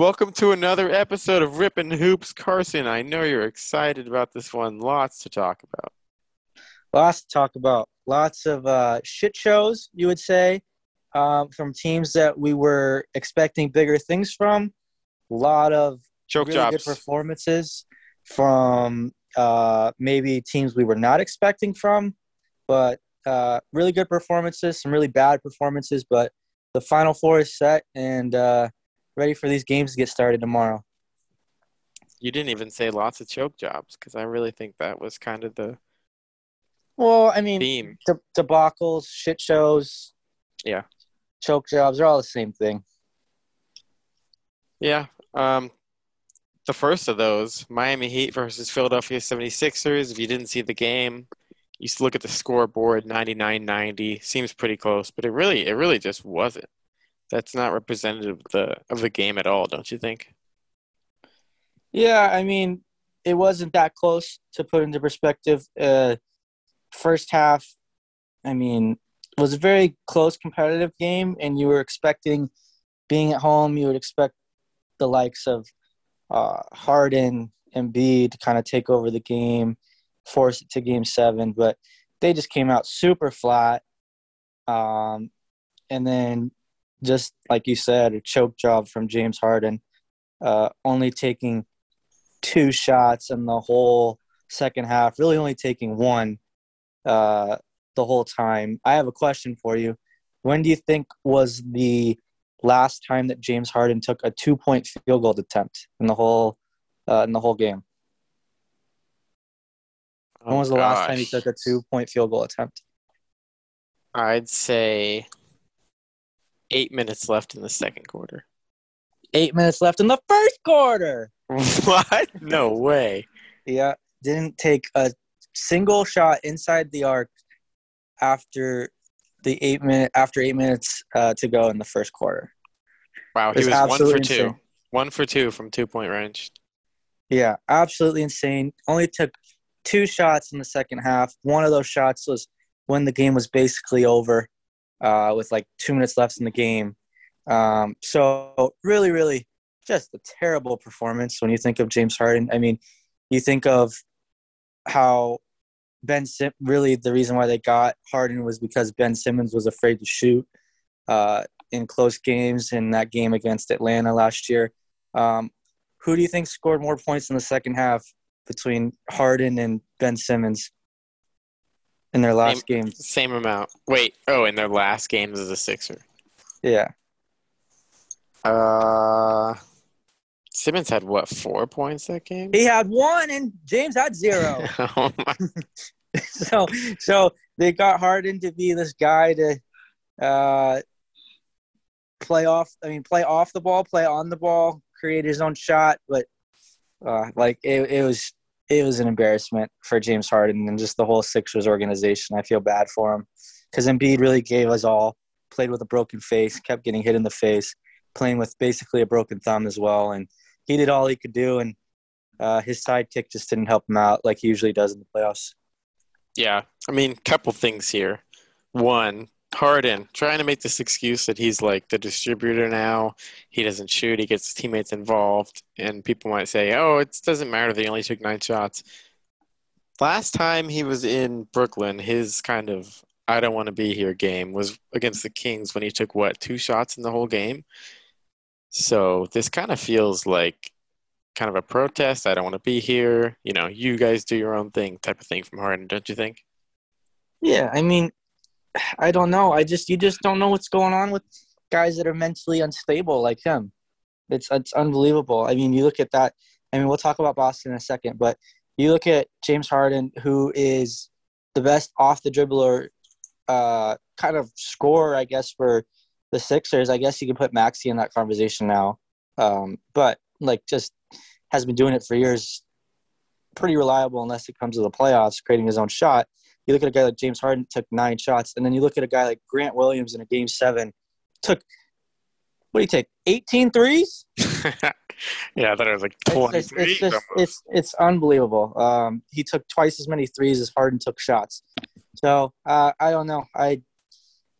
Welcome to another episode of Rip 'N' Hoops. Carson, I know you're excited about this one. Lots to talk about. Lots to talk about. Lots of uh, shit shows, you would say, um, from teams that we were expecting bigger things from. A lot of Choke really jobs. good performances from uh, maybe teams we were not expecting from, but uh, really good performances, some really bad performances. But the final four is set and uh, ready for these games to get started tomorrow. You didn't even say lots of choke jobs because I really think that was kind of the Well, I mean, theme. de- debacles, shit shows, Yeah. choke jobs are all the same thing. Yeah. Um, the first of those, Miami Heat versus Philadelphia 76ers. If you didn't see the game, you look at the scoreboard, 99-90. Seems pretty close, but it really it really just wasn't. That's not representative of the of the game at all, don't you think? Yeah, I mean, it wasn't that close to put into perspective. Uh, first half, I mean, was a very close competitive game, and you were expecting, being at home, you would expect the likes of uh, Harden and B to kind of take over the game, force it to game seven, but they just came out super flat. Um, and then, just like you said, a choke job from James Harden, uh, only taking two shots in the whole second half, really only taking one uh, the whole time. I have a question for you. When do you think was the last time that James Harden took a two-point field goal attempt in the whole uh, in the whole game? When was the last time he Oh, took a two-point field goal attempt? I'd say eight minutes left in the second quarter. Eight minutes left in the first quarter. what? No way. Yeah, didn't take a single shot inside the arc after the eight minute after eight minutes uh, to go in the first quarter. Wow, he It's was one for two. insane. One for two from two point range. Yeah, absolutely insane. Only took two shots in the second half. One of those shots was when the game was basically over, uh, with like two minutes left in the game. Um, so really, really, just a terrible performance when you think of James Harden. I mean, you think of how Ben Sim- really the reason why they got Harden was because Ben Simmons was afraid to shoot uh, in close games in that game against Atlanta last year. Um, who do you think scored more points in the second half between Harden and Ben Simmons in their last games? Same amount. Wait, oh, in their last games as a Sixer. Yeah, Uh, Simmons had what four points that game? he had one and James had zero. oh my! so, so they got Harden to be this guy to uh, play off. I mean, play off the ball, play on the ball, create his own shot, but uh, like it, it was. It was an embarrassment for James Harden and just the whole Sixers organization. I feel bad for him because Embiid really gave us all. Played with a broken face, kept getting hit in the face, playing with basically a broken thumb as well, and he did all he could do. And uh, his sidekick just didn't help him out like he usually does in the playoffs. Yeah, I mean, couple things here. One, Harden trying to make this excuse that he's like the distributor now. He doesn't shoot. He gets his teammates involved, and people might say, "Oh, it doesn't matter. They only took nine shots." Last time he was in Brooklyn, his kind of "I don't want to be here" game was against the Kings when he took what two shots in the whole game. So this kind of feels like kind of a protest. I don't want to be here. You know, you guys do your own thing type of thing from Harden, don't you think? Yeah, I mean, I don't know. I just you just don't know what's going on with guys that are mentally unstable like him. It's it's unbelievable. I mean, you look at that. I mean, we'll talk about Boston in a second, but you look at James Harden, who is the best off the dribbler, uh, kind of scorer, I guess, for the Sixers. I guess you can put Maxey in that conversation now, um, but like just has been doing it for years. Pretty reliable unless it comes to the playoffs, creating his own shot. You look at a guy like James Harden took nine shots, and then you look at a guy like Grant Williams in a game seven took what do you take 18 threes? yeah, I thought it was like It's, 23. it's, it's just it's it's unbelievable. Um, he took twice as many threes as Harden took shots. So uh, I don't know. I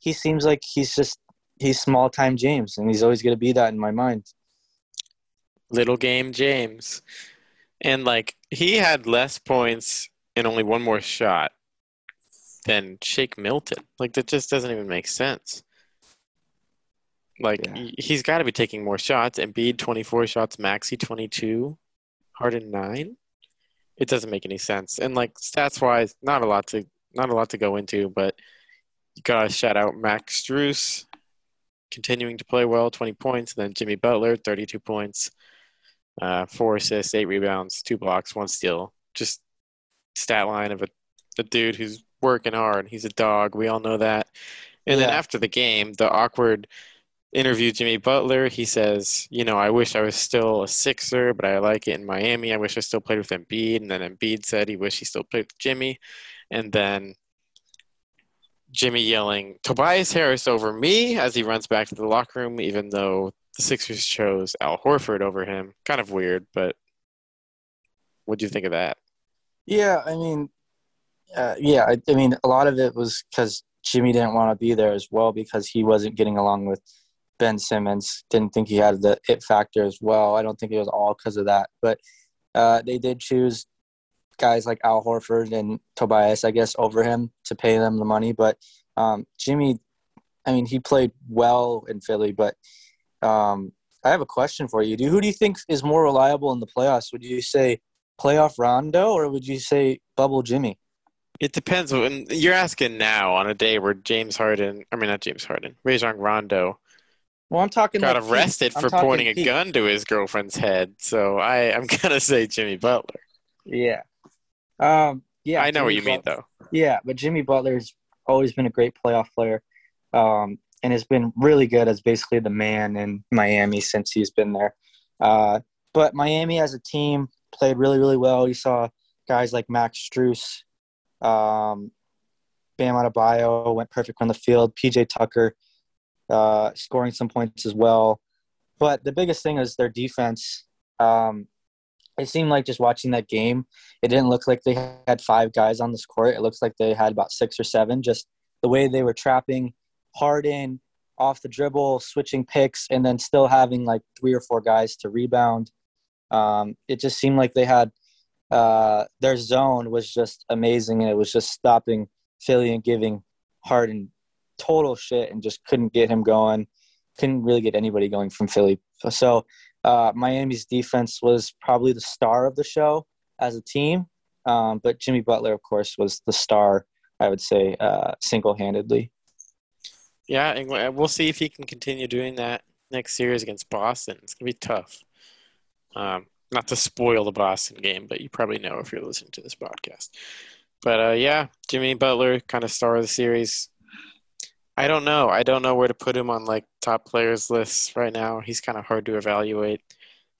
he seems like he's just he's small time James, and he's always going to be that in my mind. Little game James. And like he had less points and only one more shot than Shake Milton. Like that just doesn't even make sense. Like Yeah. he's got to be taking more shots. Embiid 24 shots, Maxey 22, Harden 9. It doesn't make any sense. And like stats wise, not a lot to not a lot to go into, but you got to shout out Max Strus continuing to play well, 20 points, then Jimmy Butler 32 points. Uh, four assists, eight rebounds, two blocks, one steal. Just stat line of a, a dude who's working hard. He's a dog. We all know that. And then after the game, the awkward interview Jimmy Butler, he says, you know, I wish I was still a Sixer, but I like it in Miami. I wish I still played with Embiid. And then Embiid said he wished he still played with Jimmy. And then Jimmy yelling, Tobias Harris over me as he runs back to the locker room, even though the Sixers chose Al Horford over him. Kind of weird, but what do you think of that? Yeah, I mean, uh, yeah, I, I mean, a lot of it was because Jimmy didn't want to be there as well because he wasn't getting along with Ben Simmons. Didn't think he had the it factor as well. I don't think it was all because of that, but uh, they did choose guys like Al Horford and Tobias, I guess, over him to pay them the money. But um, Jimmy, I mean, he played well in Philly, but um, I have a question for you. Do who do you think is more reliable in the playoffs? Would you say playoff Rondo or would you say bubble Jimmy? It depends. When you're asking now on a day where James Harden, I mean not James Harden, Rajon Rondo Well, I'm talking got like arrested for pointing a gun to his girlfriend's head. So I, I'm gonna say Jimmy Butler. Yeah. Um. Yeah. I know what Jimmy you mean though. Yeah, but Jimmy Butler's always been a great playoff player, um, and has been really good as basically the man in Miami since he's been there. Uh, but Miami as a team played really, really well. You saw guys like Max Strus, um, Bam Adebayo went perfect on the field. PJ Tucker uh, scoring some points as well. But the biggest thing is their defense. Um, it seemed like just watching that game, it didn't look like they had five guys on this court. It looks like they had about six or seven. Just the way they were trapping Harden off the dribble, switching picks, and then still having like three or four guys to rebound. Um, it just seemed like they had uh, their zone was just amazing, and it was just stopping Philly and giving Harden total shit, and just couldn't get him going. Couldn't really get anybody going from Philly. So uh, Miami's defense was probably the star of the show as a team, um, but Jimmy Butler, of course, was the star. I would say uh, single-handedly. Yeah, and we- we'll see if he can continue doing that next series against Boston. It's gonna be tough. Um, not to spoil the Boston game, but you probably know if you're listening to this podcast. But uh, yeah, Jimmy Butler, kind of star of the series. I don't know. I don't know where to put him on like top players lists right now. He's kind of hard to evaluate.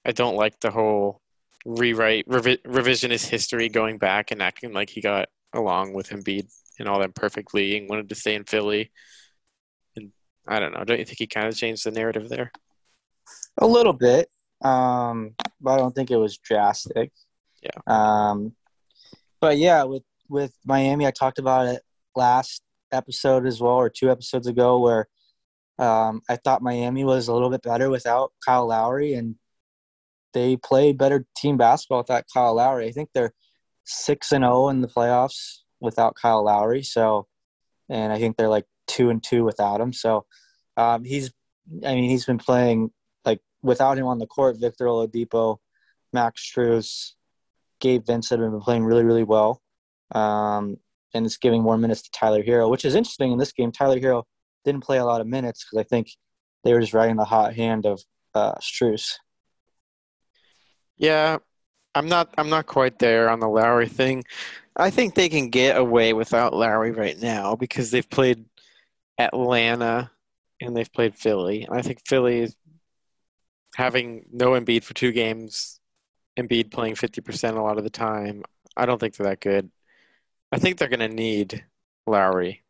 I don't like the whole rewrite revi- revisionist history going back and acting like he got along with Embiid and all that perfectly and wanted to stay in Philly. And I don't know. Don't you think he kind of changed the narrative there? A little bit, um, but I don't think it was drastic. Yeah. Um, but yeah, with with Miami, I talked about it last episode as well, or two episodes ago, where um, I thought Miami was a little bit better without Kyle Lowry, and they played better team basketball without Kyle Lowry. I think they're six and zero in the playoffs without Kyle Lowry. So, and I think they're like two and two without him. So, um, he's, I mean, he's been playing without him on the court. Victor Oladipo, Max Strus, Gabe Vincent have been playing really, really well. Um, and it's giving more minutes to Tyler Herro, which is interesting in this game. Tyler Herro didn't play a lot of minutes because I think they were just riding the hot hand of uh. Yeah, I'm not. I'm not quite there on the Lowry thing. I think they can get away without Lowry right now because they've played Atlanta and they've played Philly, and I think Philly is having no Embiid for two games. Embiid playing 50% a lot of the time. I don't think they're that good. I think they're going to need Lowry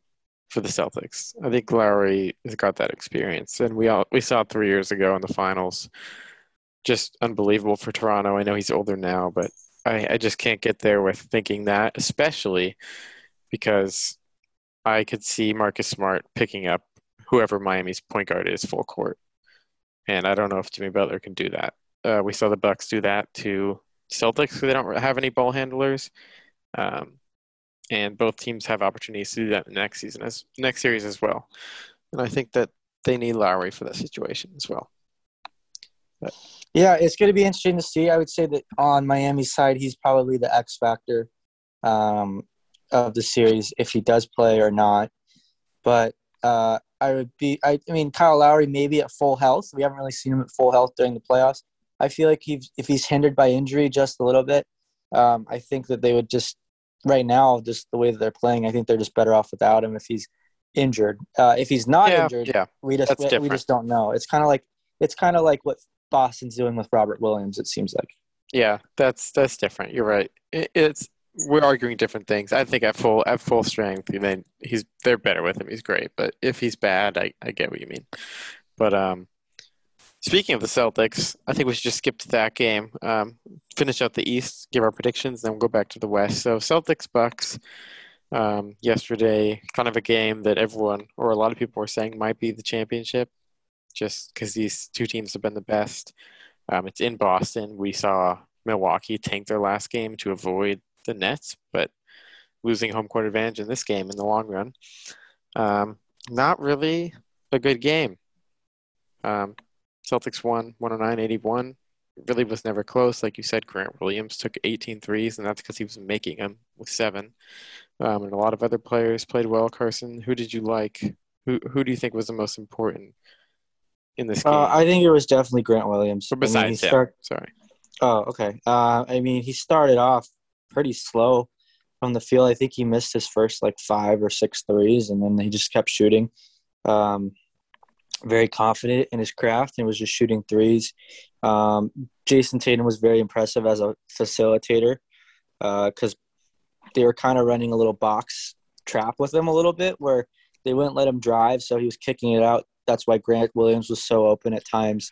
for the Celtics. I think Lowry has got that experience, and we all we saw it three years ago in the finals. Just unbelievable for Toronto. I know he's older now, but I, I just can't get there with thinking that, especially because I could see Marcus Smart picking up whoever Miami's point guard is full court, and I don't know if Jimmy Butler can do that. Uh, we saw the Bucks do that to Celtics, who they don't have any ball handlers. Um, and both teams have opportunities to do that next season as next series as well. And I think that they need Lowry for that situation as well. But. Yeah, it's going to be interesting to see. I would say that on Miami's side, he's probably the X factor um, of the series if he does play or not. But uh, I would be. I, I, mean, Kyle Lowry maybe at full health. We haven't really seen him at full health during the playoffs. I feel like he, if he's hindered by injury just a little bit, um, I think that they would just right now, just the way that they're playing, I think they're just better off without him if he's injured. Uh, if he's not yeah, injured, yeah, we just we, we, just don't know. It's kind of like it's kind of like what Boston's doing with Robert Williams. It seems like. Yeah, that's that's different. You're right. It, it's we're arguing different things. I think at full at full strength, then he's they're better with him. He's great, but if he's bad, I, I get what you mean. But um, speaking of the Celtics, I think we should just skip to that game. Um, finish out the East, give our predictions, then we'll go back to the West. So Celtics Bucks. Um, yesterday, kind of a game that everyone or a lot of people were saying might be the championship, just because these two teams have been the best. Um, it's in Boston. We saw Milwaukee tank their last game to avoid the Nets, but losing home court advantage in this game in the long run. Um, not really a good game. Um, Celtics won 109 81. Really was never close. Like you said, Grant Williams took 18 threes, and that's because he was making them with seven. Um, and a lot of other players played well. Carson, who did you like? Who who do you think was the most important in this game? Uh, I think it was definitely Grant Williams. Or besides I mean, start- sorry. Oh, okay. Uh, I mean, he started off pretty slow from the field. I think he missed his first like five or six threes, and then he just kept shooting. Um, very confident in his craft and was just shooting threes. Um, Jayson Tatum was very impressive as a facilitator because uh, they were kind of running a little box trap with him a little bit where they wouldn't let him drive, so he was kicking it out. That's why Grant Williams was so open at times.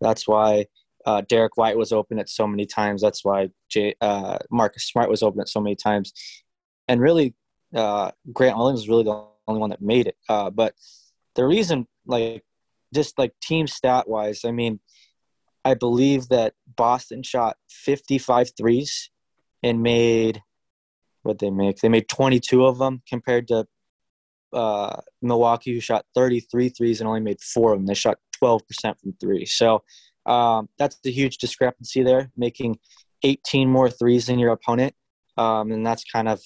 That's why uh, Derrick White was open at so many times. That's why Jay, uh, Marcus Smart was open at so many times. And really, uh, Grant Williams was really the only one that made it. Uh, but the reason, like, just like team stat wise, I mean, I believe that Boston shot 55 threes and made what they make. They made 22 of them compared to uh, Milwaukee, who shot 33 threes and only made four of them. They shot 12% from three. So um, that's a huge discrepancy there, making 18 more threes than your opponent. Um, and that's kind of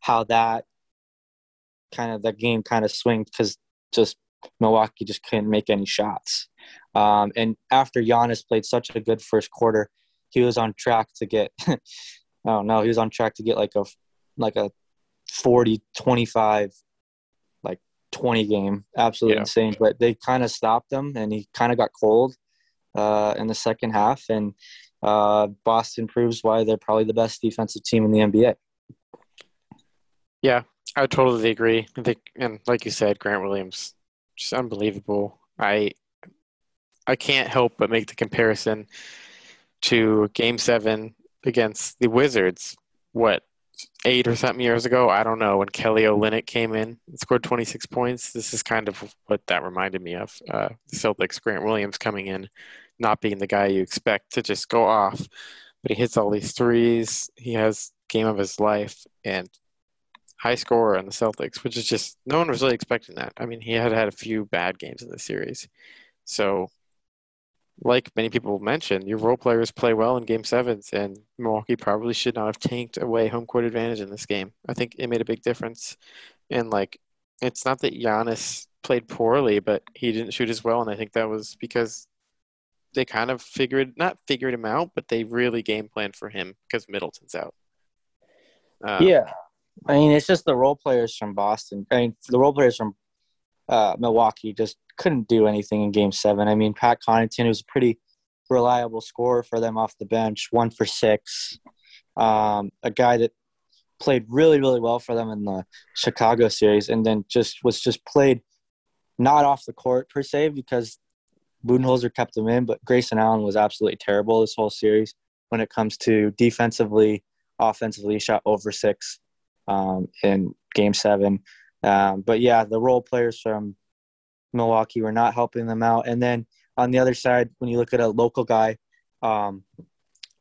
how that kind of the game kind of swings because just Milwaukee just couldn't make any shots. Um, and after Giannis played such a good first quarter, he was on track to get, I don't know, he was on track to get like a, like a 40, 25, like 20 game. Absolutely yeah. insane. But they kind of stopped him and he kind of got cold uh, in the second half. And uh, Boston proves why they're probably the best defensive team in the NBA. Yeah, I totally agree. I think, and like you said, Grant Williams, just unbelievable. I I can't help but make the comparison to Game Seven against the Wizards. What eight or something years ago? I don't know. When Kelly Olynyk came in and scored 26 points, this is kind of what that reminded me of. Uh, the Celtics, Grant Williams coming in, not being the guy you expect to just go off, but he hits all these threes. He has game of his life and high scorer on the Celtics, which is just no one was really expecting that. I mean, he had had a few bad games in the series, so like many people mentioned, your role players play well in game sevens, and Milwaukee probably should not have tanked away home court advantage in this game. I think it made a big difference. And like, it's not that Giannis played poorly, but he didn't shoot as well, and I think that was because they kind of figured not figured him out, but they really game planned for him because Middleton's out. Um, yeah, I mean it's just the role players from Boston. I mean the role players from uh, Milwaukee just couldn't do anything in Game Seven. I mean Pat Connaughton was a pretty reliable scorer for them off the bench, one for six. Um, a guy that played really really well for them in the Chicago series, and then just was just played not off the court per se because Budenholzer kept him in, but Grayson Allen was absolutely terrible this whole series when it comes to defensively, offensively. Shot over six um, in Game Seven, um, but yeah, the role players from Milwaukee were not helping them out. And then on the other side, when you look at a local guy um,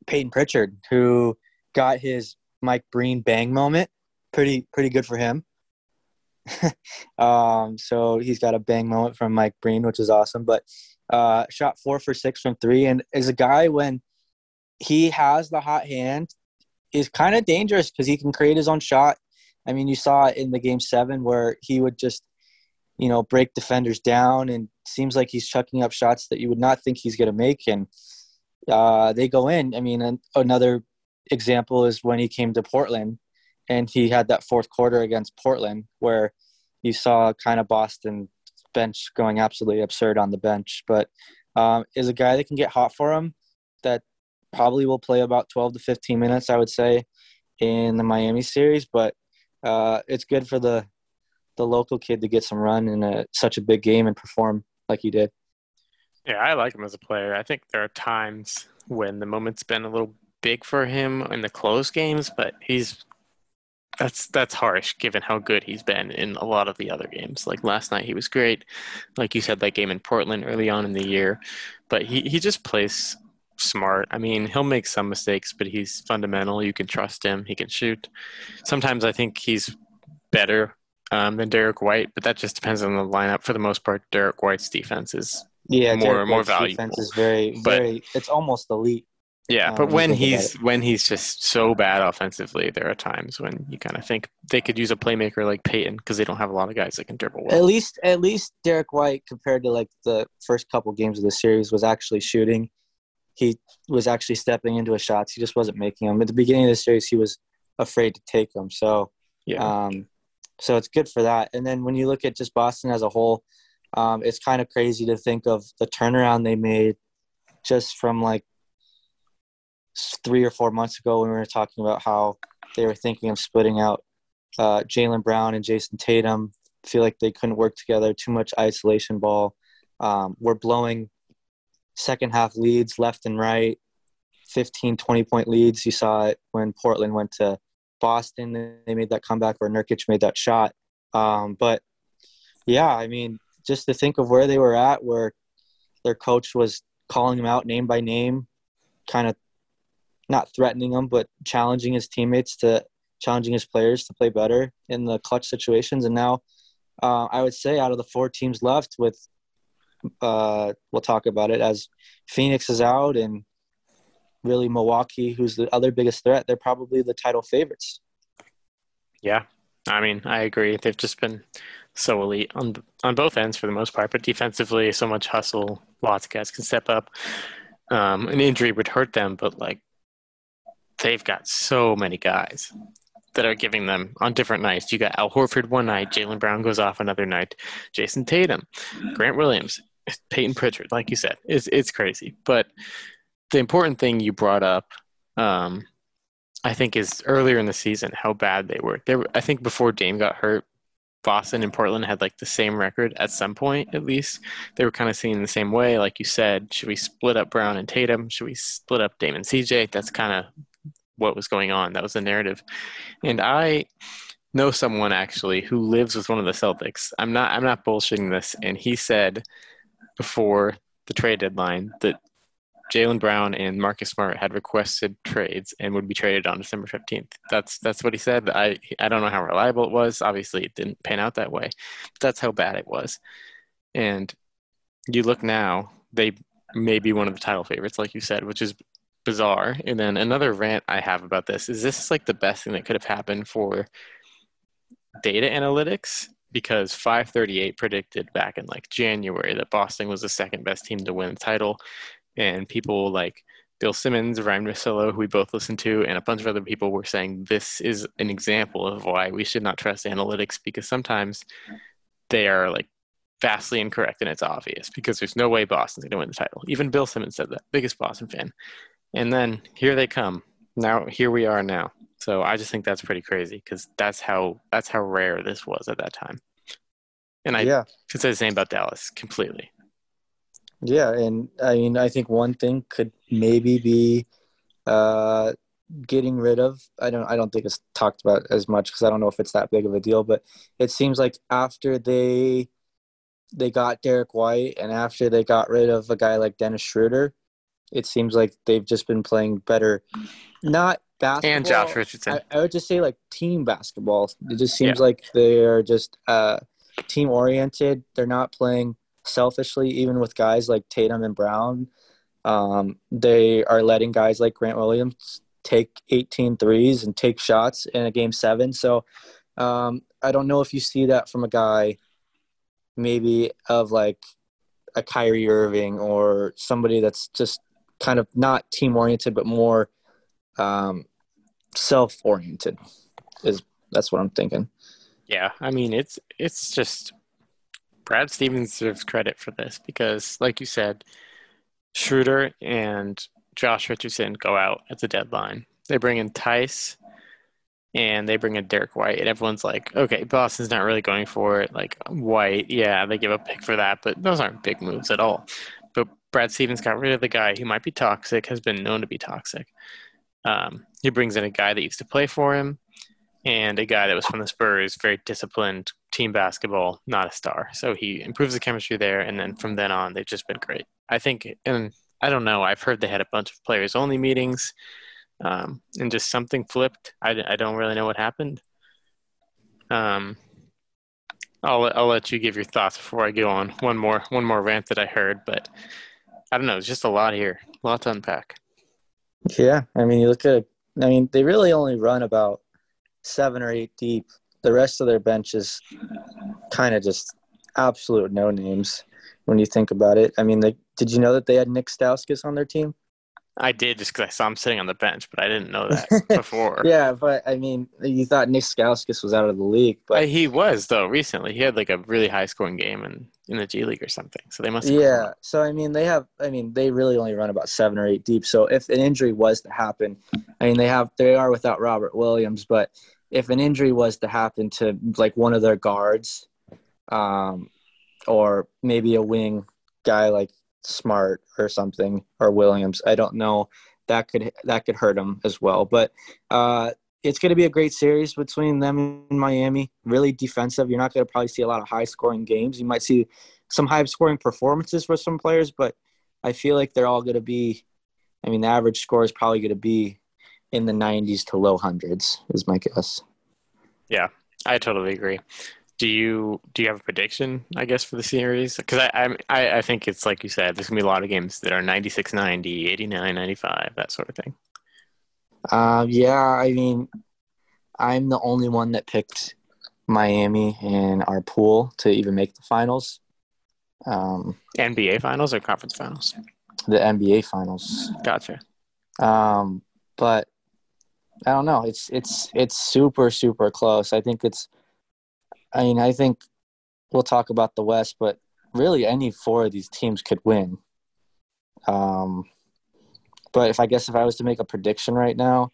Peyton Pritchard, who got his Mike Breen bang moment. Pretty pretty good for him. um, so he's got a bang moment from Mike Breen, which is awesome. But uh, shot four for six from three, and is a guy when he has the hot hand, is kind of dangerous because he can create his own shot. I mean, you saw it in the game seven where he would just, you know, break defenders down, and seems like he's chucking up shots that you would not think he's going to make, and uh, they go in. I mean, another example is when he came to Portland and he had that fourth quarter against Portland where you saw kind of Boston bench going absolutely absurd on the bench. But um, is a guy that can get hot for him that probably will play about 12 to 15 minutes, I would say, in the Miami series. But uh, it's good for the the local kid to get some run in a, such a big game and perform like he did. Yeah, I like him as a player. I think there are times when the moment's been a little big for him in the close games, but he's that's that's harsh given how good he's been in a lot of the other games. Like last night, he was great. Like you said, that game in Portland early on in the year, but he he just plays smart. I mean, he'll make some mistakes, but he's fundamental. You can trust him. He can shoot. Sometimes I think he's better um, than Derrick White, but that just depends on the lineup. For the most part, Derrick White's defense is yeah more more White's valuable. Defense is very very. But, it's almost elite. Yeah, um, but when he's when he's just so bad offensively, there are times when you kind of think they could use a playmaker like Peyton because they don't have a lot of guys that can dribble well. At least, at least Derrick White, compared to like the first couple games of the series, was actually shooting. He was actually stepping into his shots. He just wasn't making them. At the beginning of the series, he was afraid to take them. So, yeah. Um, so it's good for that. And then when you look at just Boston as a whole, um, it's kind of crazy to think of the turnaround they made just from like three or four months ago when we were talking about how they were thinking of splitting out uh, Jaylen Brown and Jayson Tatum. Feel like they couldn't work together. Too much isolation ball. Um, we're blowing second half leads left and right, 15, 20 point leads. You saw it when Portland went to Boston. They made that comeback where Nurkic made that shot. Um, but yeah, I mean, just to think of where they were at, where their coach was calling them out name by name, kind of not threatening them, but challenging his teammates to challenging his players to play better in the clutch situations. And now, uh, I would say out of the four teams left, with uh, we'll talk about it as Phoenix is out and really Milwaukee, who's the other biggest threat, they're probably the title favorites. Yeah, I mean, I agree. They've just been so elite on on both ends for the most part, but defensively, so much hustle. Lots of guys can step up. Um, an injury would hurt them, but like they've got so many guys that are giving them on different nights. You got Al Horford one night, Jaylen Brown goes off another night, Jayson Tatum, Grant Williams, Peyton Pritchard. Like you said, it's it's crazy. But the important thing you brought up, um, I think, is earlier in the season how bad they were. They were, I think before Dame got hurt, Boston and Portland had like the same record at some point, at least. They were kind of singing the same way, like you said. Should we split up Brown and Tatum? Should we split up Dame and CJ? That's kind of what was going on. That was the narrative. And I know someone actually who lives with one of the Celtics. I'm not I'm not bullshitting this. And he said before the trade deadline that Jaylen Brown and Marcus Smart had requested trades and would be traded on December 15th. That's that's what he said. I I don't know how reliable it was. Obviously, it didn't pan out that way. that's how bad it was. And you look now, they may be one of the title favorites, like you said, which is bizarre. And then another rant I have about this is this is like the best thing that could have happened for data analytics because 538 predicted back in like January that Boston was the second best team to win the title. And people like Bill Simmons, Ryan Russillo, who we both listened to, and a bunch of other people were saying this is an example of why we should not trust analytics because sometimes they are like vastly incorrect and it's obvious because there's no way Boston's going to win the title. Even Bill Simmons said that, biggest Boston fan. And then here they come. Now here we are now. So I just think that's pretty crazy because that's how that's how rare this was at that time. And I yeah. could say the same about Dallas completely. Yeah, and I mean I think one thing could maybe be uh, getting rid of. I don't I don't think it's talked about as much because I don't know if it's that big of a deal. But it seems like after they they got Derrick White and after they got rid of a guy like Dennis Schroeder, it seems like they've just been playing better. Not basketball. And Josh Richardson. I, I would just say like team basketball. It just seems yeah. like they are just uh, team oriented. They're not playing selfishly, even with guys like Tatum and Brown. Um, they are letting guys like Grant Williams take 18 threes and take shots in a game seven. So um, I don't know if you see that from a guy maybe of like a Kyrie Irving or somebody that's just kind of not team oriented but more um, self oriented is that's what I'm thinking. Yeah, I mean it's it's just Brad Stevens deserves credit for this because, like you said, Schroeder and Josh Richardson go out at the deadline. They bring in Theis and they bring in Derrick White, and everyone's like, okay, Boston's not really going for it. Like White, yeah, they give a pick for that, but those aren't big moves at all. Brad Stevens got rid of the guy who might be toxic, has been known to be toxic. Um, he brings in a guy that used to play for him, and a guy that was from the Spurs, very disciplined team basketball, not a star. So he improves the chemistry there, and then from then on, they've just been great. I think, and I don't know, I've heard they had a bunch of players only meetings um, and just something flipped. I, I don't really know what happened. Um, I'll I'll let you give your thoughts before I go on one more one more rant that I heard, but I don't know. It's just a lot here, a lot to unpack. Yeah, I mean, you look at. I mean, they really only run about seven or eight deep. The rest of their bench is kind of just absolute no names when you think about it. I mean, they, did you know that they had Nick Stauskas on their team? I did just because I saw him sitting on the bench, but I didn't know that before. yeah, but I mean, you thought Nick Stauskas was out of the league, but uh, he was though recently. He had like a really high scoring game in in the G League or something. So they must. yeah. So I mean, they have. I mean, they really only run about seven or eight deep. So if an injury was to happen, I mean, they have they are without Robert Williams, but if an injury was to happen to like one of their guards, um, or maybe a wing guy like Smart or something or Williams. I don't know. That could that could hurt them as well. But uh, it's going to be a great series between them and Miami. Really defensive. You're not going to probably see a lot of high scoring games. You might see some high scoring performances for some players, but I feel like they're all going to be. I mean, the average score is probably going to be in the 90s to low hundreds. Is my guess. Yeah, I totally agree do you do you have a prediction i guess for the series? Because I, I i think it's like you said there's gonna be a lot of games that are 96 90 89 95 that sort of thing. Uh, yeah i mean i'm the only one that picked miami in our pool to even make the finals. Um, nba finals or conference finals? the nba finals. Gotcha. Um, but i don't know. It's it's it's super super close. I think it's I mean, I think we'll talk about the West, but really any four of these teams could win. Um, but if I guess if I was to make a prediction right now,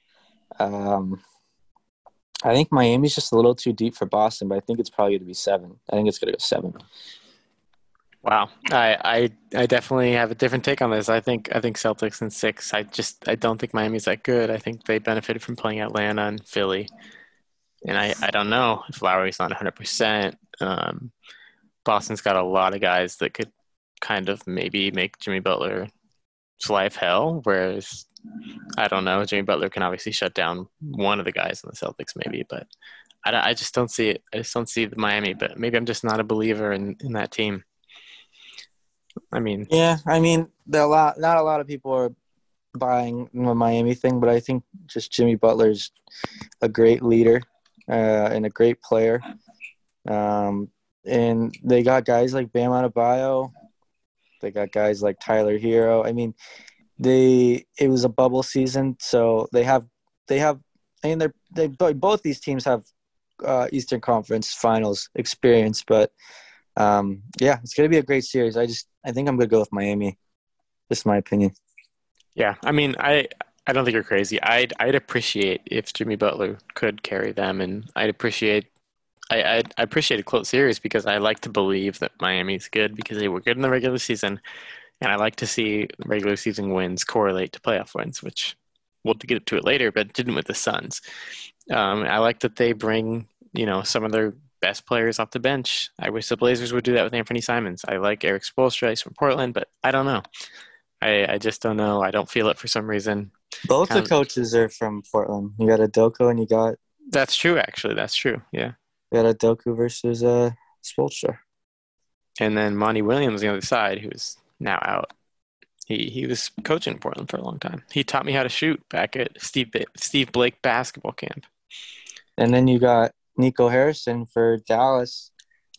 um, I think Miami's just a little too deep for Boston, but I think it's probably going to be seven. I think it's going to go seven. Wow, I, I I definitely have a different take on this. I think I think Celtics in six. I just I don't think Miami's that good. I think they benefited from playing Atlanta and Philly. And I, I don't know if Lowry's not 100%. Um, Boston's got a lot of guys that could kind of maybe make Jimmy Butler's life hell, whereas I don't know. Jimmy Butler can obviously shut down one of the guys in the Celtics, maybe, but I, I just don't see it. I just don't see the Miami, but maybe I'm just not a believer in, in that team. I mean, yeah, I mean, there a lot, not a lot of people are buying the Miami thing, but I think just Jimmy Butler's a great leader uh, and a great player. Um, and they got guys like Bam Adebayo. They got guys like Tyler Herro. I mean, they it was a bubble season, so they have they have. I mean, they're they both these teams have uh, Eastern Conference Finals experience, but um, yeah, it's gonna be a great series. I just I think I'm gonna go with Miami. Just my opinion. Yeah, I mean, I I don't think you're crazy. I'd I'd appreciate if Jimmy Butler could carry them, and I'd appreciate I I'd, I appreciate a close series because I like to believe that Miami's good because they were good in the regular season, and I like to see regular season wins correlate to playoff wins, which we'll get to it later, but didn't with the Suns. Um, I like that they bring you know some of their best players off the bench. I wish the Blazers would do that with Anthony Simons. I like Erik Spoelstra from Portland, but I don't know. I, I just don't know. I don't feel it for some reason. Both the of- coaches are from Portland. You got Udoka and you got That's true, actually. That's true. Yeah. you got Udoka versus uh Spoelstra. And then Monty Williams on the other side, who's now out. He he was coaching Portland for a long time. He taught me how to shoot back at Steve Steve Blake basketball camp. And then you got Nico Harrison for Dallas,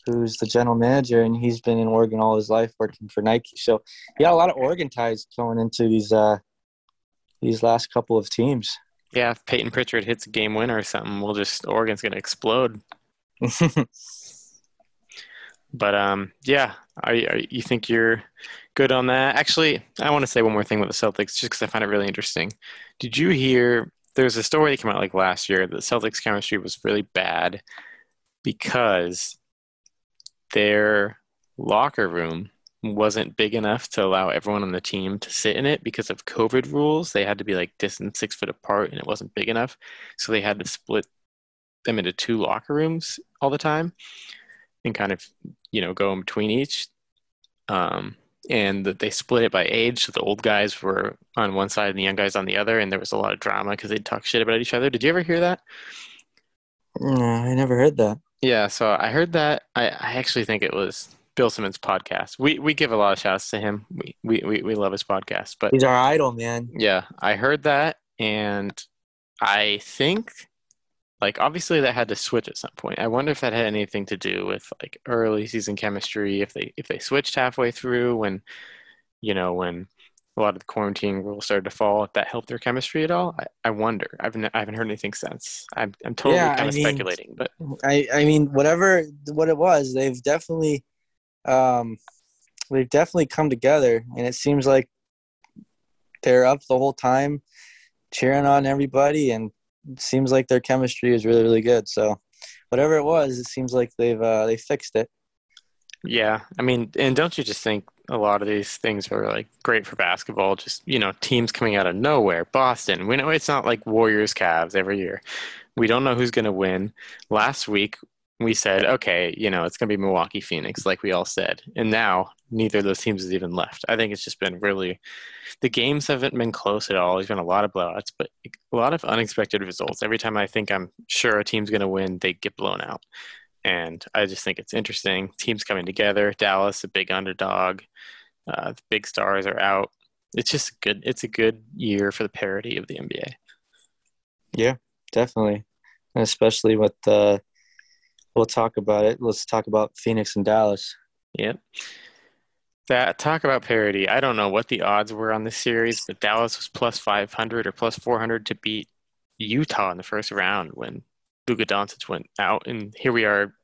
who's the general manager, and he's been in Oregon all his life working for Nike. So he got a lot of Oregon ties going into these uh these last couple of teams. Yeah, if Peyton Pritchard hits a game winner or something, we'll just Oregon's gonna explode. But um, yeah, are, are, you think you're good on that? Actually, I want to say one more thing with the Celtics, just because I find it really interesting. Did you hear? There's a story that came out like last year that the Celtics chemistry was really bad because their locker room wasn't big enough to allow everyone on the team to sit in it because of COVID rules. They had to be like distance six foot apart, and it wasn't big enough, so they had to split them into two locker rooms all the time and kind of you know go in between each. Um, and that they split it by age. So the old guys were on one side and the young guys on the other. And there was a lot of drama because they'd talk shit about each other. Did you ever hear that? No, I never heard that. yeah so i heard that. I, I actually think it was bill simmons podcast we, we give a lot of shouts to him we, we, we, we love his podcast but He's our idol, man. yeah i heard that and i think like obviously that had to switch at some point. I wonder if that had anything to do with like early season chemistry. If they if they switched halfway through when, you know, when a lot of the quarantine rules started to fall, if that helped their chemistry at all. I, I wonder. I've n- I haven't heard anything since. I'm I'm totally Yeah, kind I of mean- speculating, but I I mean whatever what it was, they've definitely um they've definitely come together and it seems like they're up the whole time cheering on everybody and seems like their chemistry is really really good. So whatever it was, it seems like they've uh they fixed it. yeah. I mean, and don't you just think a lot of these things are like great for basketball? Just you know, teams coming out of nowhere. Boston. We know it's not like Warriors, Cavs every year. We don't know who's going to win. Last week we said, okay, you know, it's going to be Milwaukee, Phoenix, like we all said, and now neither of those teams has even left. I think it's just been really, the games haven't been close at all. There's been a lot of blowouts, but a lot of unexpected results. Every time I think I'm sure a team's going to win, they get blown out. And I just think it's interesting. Teams coming together. Dallas, a big underdog. Uh, the big stars are out. It's just good. It's a good year for the parity of the NBA. Yeah, definitely. And especially with uh we'll talk about it. Let's talk about Phoenix and Dallas. Yep. That talk about parity. I don't know what the odds were on this series, but Dallas was plus 500 or plus 400 to beat Utah in the first round when Luka Doncic went out, and here we are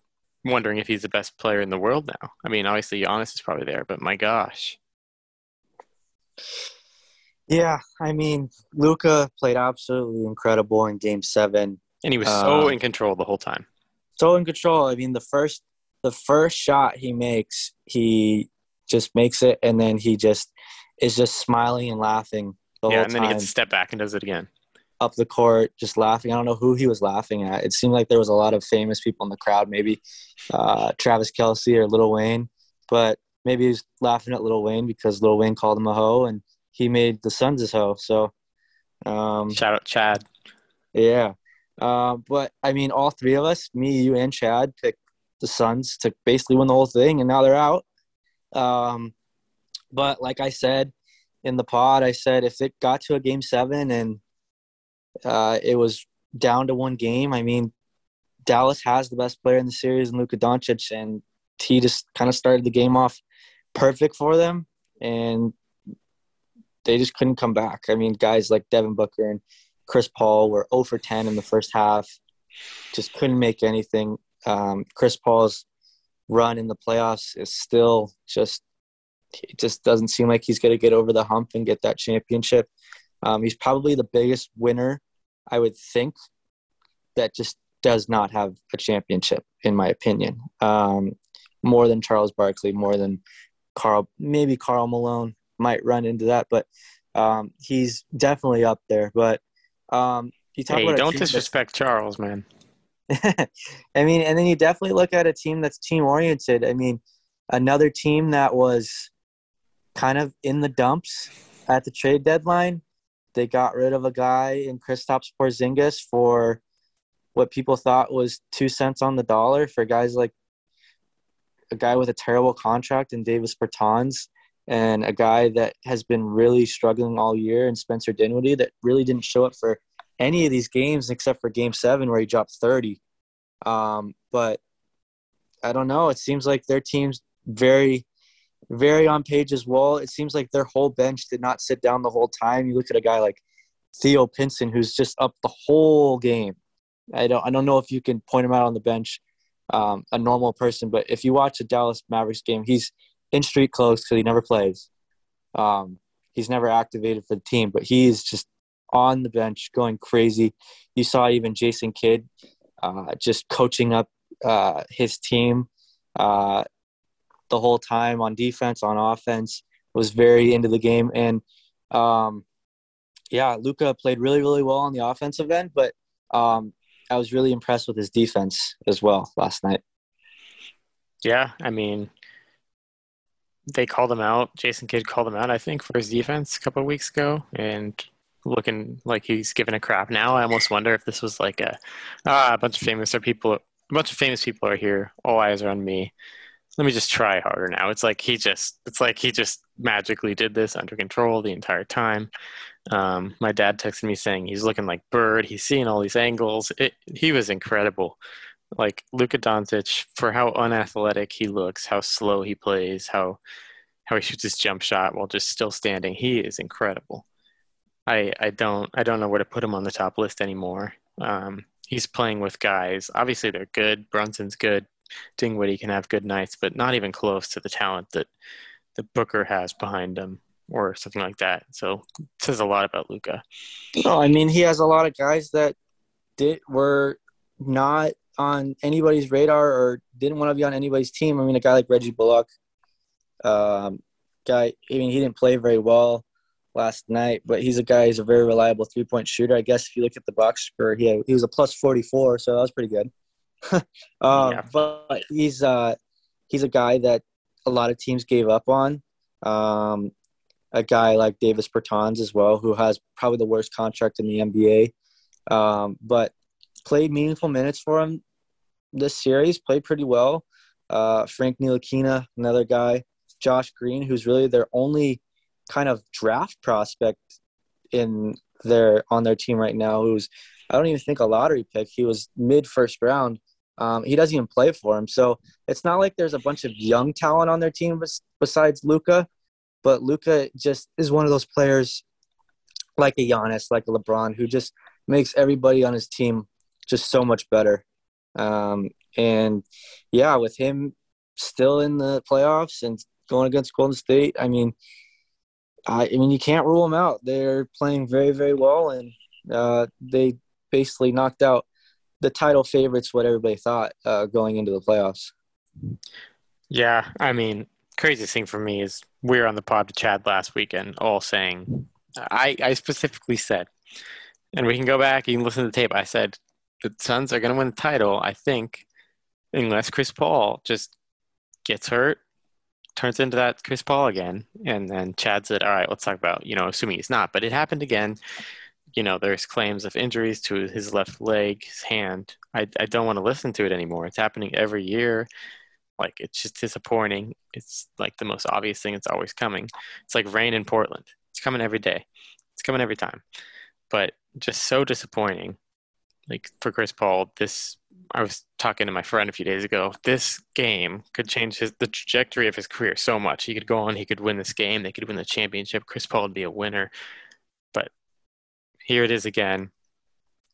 wondering if he's the best player in the world now. I mean, obviously Giannis is probably there, but my gosh, Yeah, I mean, Luka played absolutely incredible in Game Seven. and he was so Uh, in control the whole time. So in control. I mean, the first the first shot he makes, he just makes it, and then he just is just smiling and laughing the Yeah, whole and then he gets to step back and does it again. up the court, just laughing. I don't know who he was laughing at. It seemed like there was a lot of famous people in the crowd, maybe uh, Travis Kelce or Lil Wayne, but maybe he was laughing at Lil Wayne because Lil Wayne called him a hoe, and he made the Suns his hoe. So. Um, Shout out Chad. Yeah. Uh, but I mean, all three of us, me, you, and Chad, picked the Suns to basically win the whole thing, and now they're out. Um, but like I said in the pod, I said if it got to a game seven and uh, it was down to one game, I mean, Dallas has the best player in the series, and Luka Doncic, and he just kind of started the game off perfect for them, and they just couldn't come back. I mean, guys like Devin Booker and Chris Paul were 0 for 10 in the first half, just couldn't make anything. Um, Chris Paul's run in the playoffs is still just, it just doesn't seem like he's going to get over the hump and get that championship. Um, he's probably the biggest winner, I would think, that just does not have a championship, in my opinion. Um, more than Charles Barkley, more than Karl, maybe Karl Malone might run into that, but um, he's definitely up there. But um, you talk Hey, about don't disrespect Charles, man. I mean, and then you definitely look at a team that's team oriented. I mean, another team that was kind of in the dumps at the trade deadline, they got rid of a guy in Kristaps Porzingis for what people thought was two cents on the dollar for guys like a guy with a terrible contract in Davis Bertans and a guy that has been really struggling all year and Spencer Dinwiddie that really didn't show up for any of these games except for game seven where he dropped 30. Um, but I don't know. It seems like their team's very, very on page as well. It seems like their whole bench did not sit down the whole time. You look at a guy like Theo Pinson, who's just up the whole game. I don't, I don't know if you can point him out on the bench, um, a normal person, but if you watch a Dallas Mavericks game, he's in street clothes because he never plays. Um, he's never activated for the team, but he's just on the bench going crazy. You saw even Jason Kidd uh, just coaching up uh, his team uh, the whole time on defense, on offense, was very into the game. And um, yeah, Luka played really, really well on the offensive end, but um, I was really impressed with his defense as well last night. Yeah, I mean, they called him out. Jason Kidd called him out, I think, for his defense a couple of weeks ago, and looking like he's given a crap now. I almost wonder if this was like a ah, a bunch of famous people, a bunch of famous people are here. All eyes are on me. Let me just try harder now. It's like he just, it's like he just magically did this under control the entire time. Um, my dad texted me saying he's looking like Bird. He's seeing all these angles. It, he was incredible. Like Luka Doncic, for how unathletic he looks, how slow he plays, how how he shoots his jump shot while just still standing. He is incredible. I I don't I don't know where to put him on the top list anymore. Um, he's playing with guys. Obviously, they're good. Brunson's good. Dinwiddie can have good nights, but not even close to the talent that the Booker has behind him or something like that. So it says a lot about Luka. No, I mean he has a lot of guys that did were not on anybody's radar or didn't want to be on anybody's team. I mean, a guy like Reggie Bullock, um, guy. I mean, he didn't play very well last night, but he's a guy. He's a very reliable three point shooter. I guess if you look at the box score, he had, he was a plus forty four, so that was pretty good. um, yeah. But he's uh, he's a guy that a lot of teams gave up on. Um, a guy like Davis Bertans as well, who has probably the worst contract in the NBA, um, but played meaningful minutes for him this series. Played pretty well. Uh, Frank Ntilikina, another guy. Josh Green, who's really their only kind of draft prospect in their on their team right now. Who's I don't even think a lottery pick. He was mid first round. Um, he doesn't even play for him, so it's not like there's a bunch of young talent on their team besides Luka. But Luka just is one of those players, like a Giannis, like a LeBron, who just makes everybody on his team just so much better. Um, and yeah, with him still in the playoffs and going against Golden State, I mean, I, I mean, you can't rule them out. They're playing very, very well, and uh, they basically knocked out the title favorites. What everybody thought uh, going into the playoffs. Yeah, I mean, craziest thing for me is we were on the pod to Chad last weekend, all saying, I, I specifically said, and we can go back, you can listen to the tape. I said the Suns are going to win the title. I think, unless Chris Paul just gets hurt turns into that Chris Paul again. And then Chad said, all right, let's talk about, you know, assuming he's not. But it happened again. You know, there's claims of injuries to his left leg, his hand. I, I don't want to listen to it anymore. It's happening every year. Like, it's just disappointing. It's like the most obvious thing. It's always coming. It's like rain in Portland. It's coming every day. It's coming every time. But just so disappointing. Like, for Chris Paul, this I was talking to my friend a few days ago. This game could change his the trajectory of his career so much. He could go on. He could win this game. They could win the championship. Chris Paul would be a winner. But here it is again.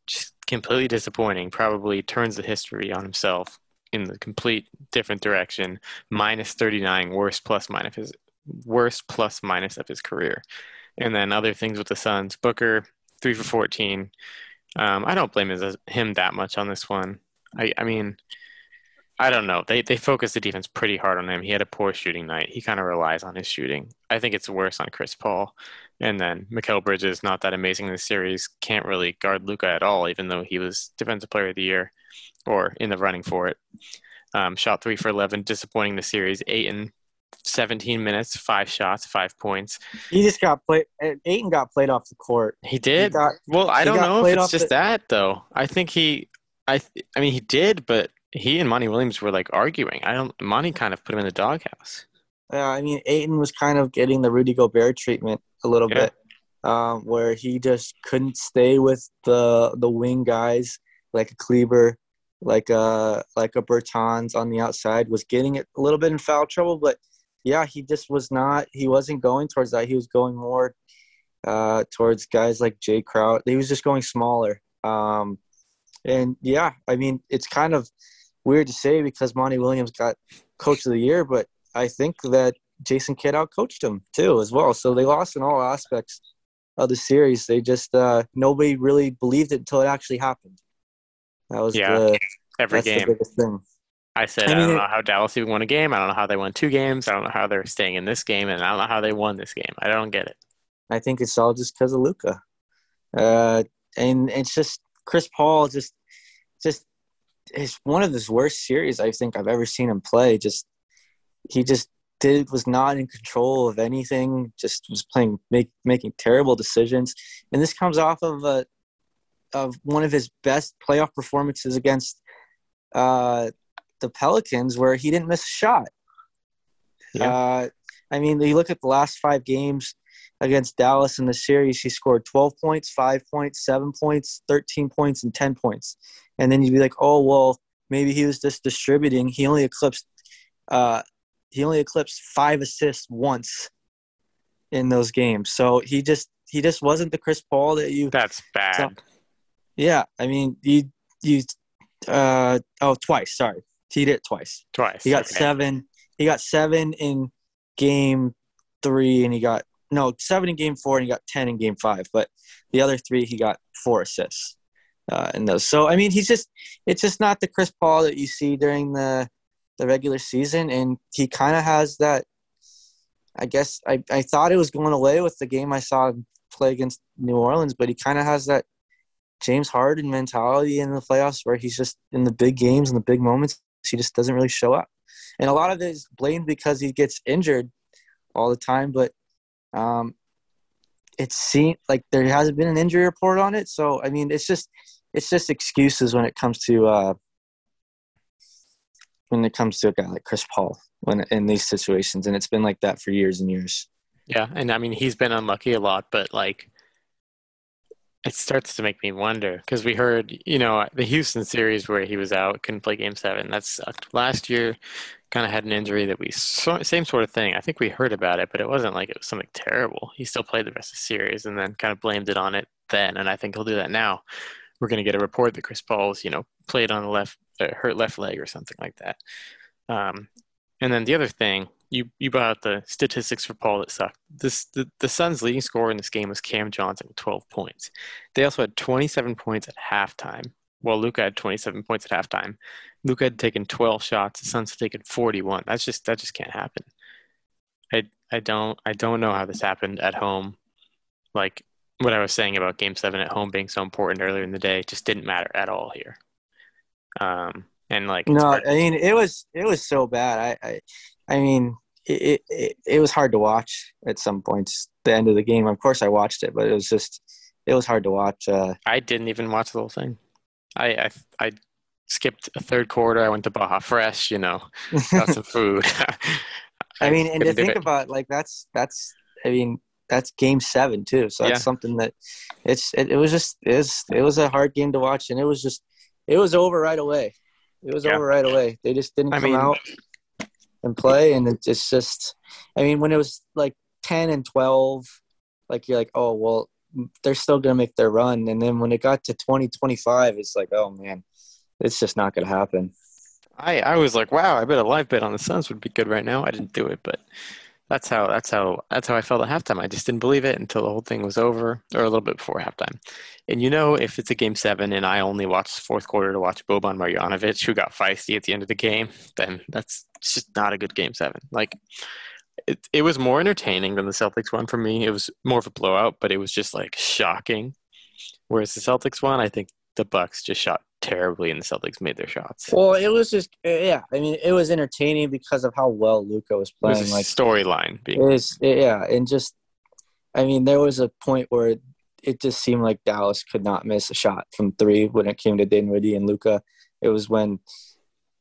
Just completely disappointing. Probably turns the history on himself in the complete different direction. Minus thirty nine, worst plus minus his worst plus minus of his career. And then other things with the Suns. Booker three for fourteen. Um, I don't blame his, him that much on this one. I, I mean, I don't know. They they focus the defense pretty hard on him. He had a poor shooting night. He kind of relies on his shooting. I think it's worse on Chris Paul. And then Mikal Bridges, not that amazing in the series, can't really guard Luka at all, even though he was Defensive Player of the Year or in the running for it. Um, shot three for 11, disappointing the series. Ayton 17 minutes, five shots, five points. He just got played. Ayton got played off the court. He did. He got- well, I don't know if it's just the- that though. I think he, I, th- I mean, he did, but he and Monty Williams were like arguing. I don't. Monty kind of put him in the doghouse. Yeah, I mean, Ayton was kind of getting the Rudy Gobert treatment a little Yeah. bit, um, where he just couldn't stay with the the wing guys like a Kleber, like a like a Bertans on the outside. Was getting it a little bit in foul trouble, but yeah, he just was not. He wasn't going towards that. He was going more uh, towards guys like Jae Crowder. He was just going smaller. Um, and yeah, I mean, it's kind of weird to say because Monty Williams got Coach of the Year, but I think that Jason Kidd outcoached him too as well. So they lost in all aspects of the series. They just uh, nobody really believed it until it actually happened. That was Yeah, the Every that's the game, biggest thing. I said, I I, don't know how Dallas even won a game. I don't know how they won two games. I don't know how they're staying in this game, and I don't know how they won this game. I don't get it. I think it's all just because of Luka, uh, and it's just Chris Paul. Just, just is one of his worst series I think I've ever seen him play. Just he just did was not in control of anything. Just was playing make, making terrible decisions, and this comes off of a of one of his best playoff performances against uh, the Pelicans, where he didn't miss a shot. Yeah. Uh, I mean, you look at the last five games against Dallas in the series, he scored 12 points, 5 points, 7 points, 13 points, and 10 points. And then you'd be like, oh, well, maybe he was just distributing. He only eclipsed, uh, he only eclipsed five assists once in those games. So he just, he just wasn't the Chris Paul that you, That's bad. yeah. I mean, you, you, uh, oh, twice. Sorry, he did it twice. Twice. He got okay. seven. He got seven in game three, and he got no seven in game four, and he got ten in game five. But the other three, he got four assists uh, in those. So I mean, he's just it's just not the Chris Paul that you see during the the regular season, and he kind of has that. I guess I, I thought it was going away with the game I saw him play against New Orleans, but he kind of has that James Harden mentality in the playoffs where he's just in the big games and the big moments, he just doesn't really show up. And a lot of it is blamed because he gets injured all the time, but um, it seems like there hasn't been an injury report on it. So I mean, it's just it's just excuses when it comes to uh, when it comes to a guy like Chris Paul when in these situations, and it's been like that for years and years. Yeah, and I mean he's been unlucky a lot, but like it starts to make me wonder because we heard, you know, the Houston series where he was out, couldn't play Game Seven. That sucked. Last year, kind of had an injury that we so, same sort of thing. I think we heard about it, but it wasn't like it was something terrible. He still played the rest of the series and then kind of blamed it on it then, and I think he'll do that now. We're going to get a report that Chris Paul's, you know, played on the left, uh, hurt left leg or something like that. Um, and then the other thing, you you brought out the statistics for Paul that sucked. This the, the Suns' leading scorer in this game was Cam Johnson with 12 points. They also had 27 points at halftime. Well, Luka had 27 points at halftime. Luka had taken 12 shots. The Suns had taken 41. That's just that just can't happen. I I don't I don't know how this happened at home. Like what I was saying about Game Seven at home being so important earlier in the day just didn't matter at all here. Um and like No, I mean it was it was so bad. I I, I mean it, it it was hard to watch at some points. The end of the game, of course, I watched it, but it was just it was hard to watch. Uh, I didn't even watch the whole thing. I, I I skipped a third quarter. I went to Baja Fresh, you know, got some food. I mean, and to think it. about like that's that's I mean that's game seven too. So that's Yeah. something that it's it, it was just it was it was a hard game to watch, and it was just it was over right away. It was Yeah. over right away. They just didn't I come mean- out and play, and it- it's just I mean when it was like ten and twelve, like you're like oh well they're still gonna make their run, and then when it got to 20, 25, it's like oh man, it's just not gonna happen. I, I was like, wow, I bet a live bet on the Suns would be good right now. I didn't do it, but that's how that's how that's how I felt at halftime. I just didn't believe it until the whole thing was over, or a little bit before halftime. And you know, if it's a game seven and I only watched the fourth quarter to watch Boban Marjanovic, who got feisty at the end of the game, then that's just not a good game seven. Like it, it was more entertaining than the Celtics one for me. It was more of a blowout, but it was just like shocking. Whereas the Celtics one, I think the Bucks just shot terribly and the Celtics made their shots. Well, it was just uh, yeah. I mean, it was entertaining because of how well Luka was It playing. was a like storyline it being yeah, and just I mean, there was a point where it, just seemed like Dallas could not miss a shot from three when it came to Dinwiddie and Luka. It was when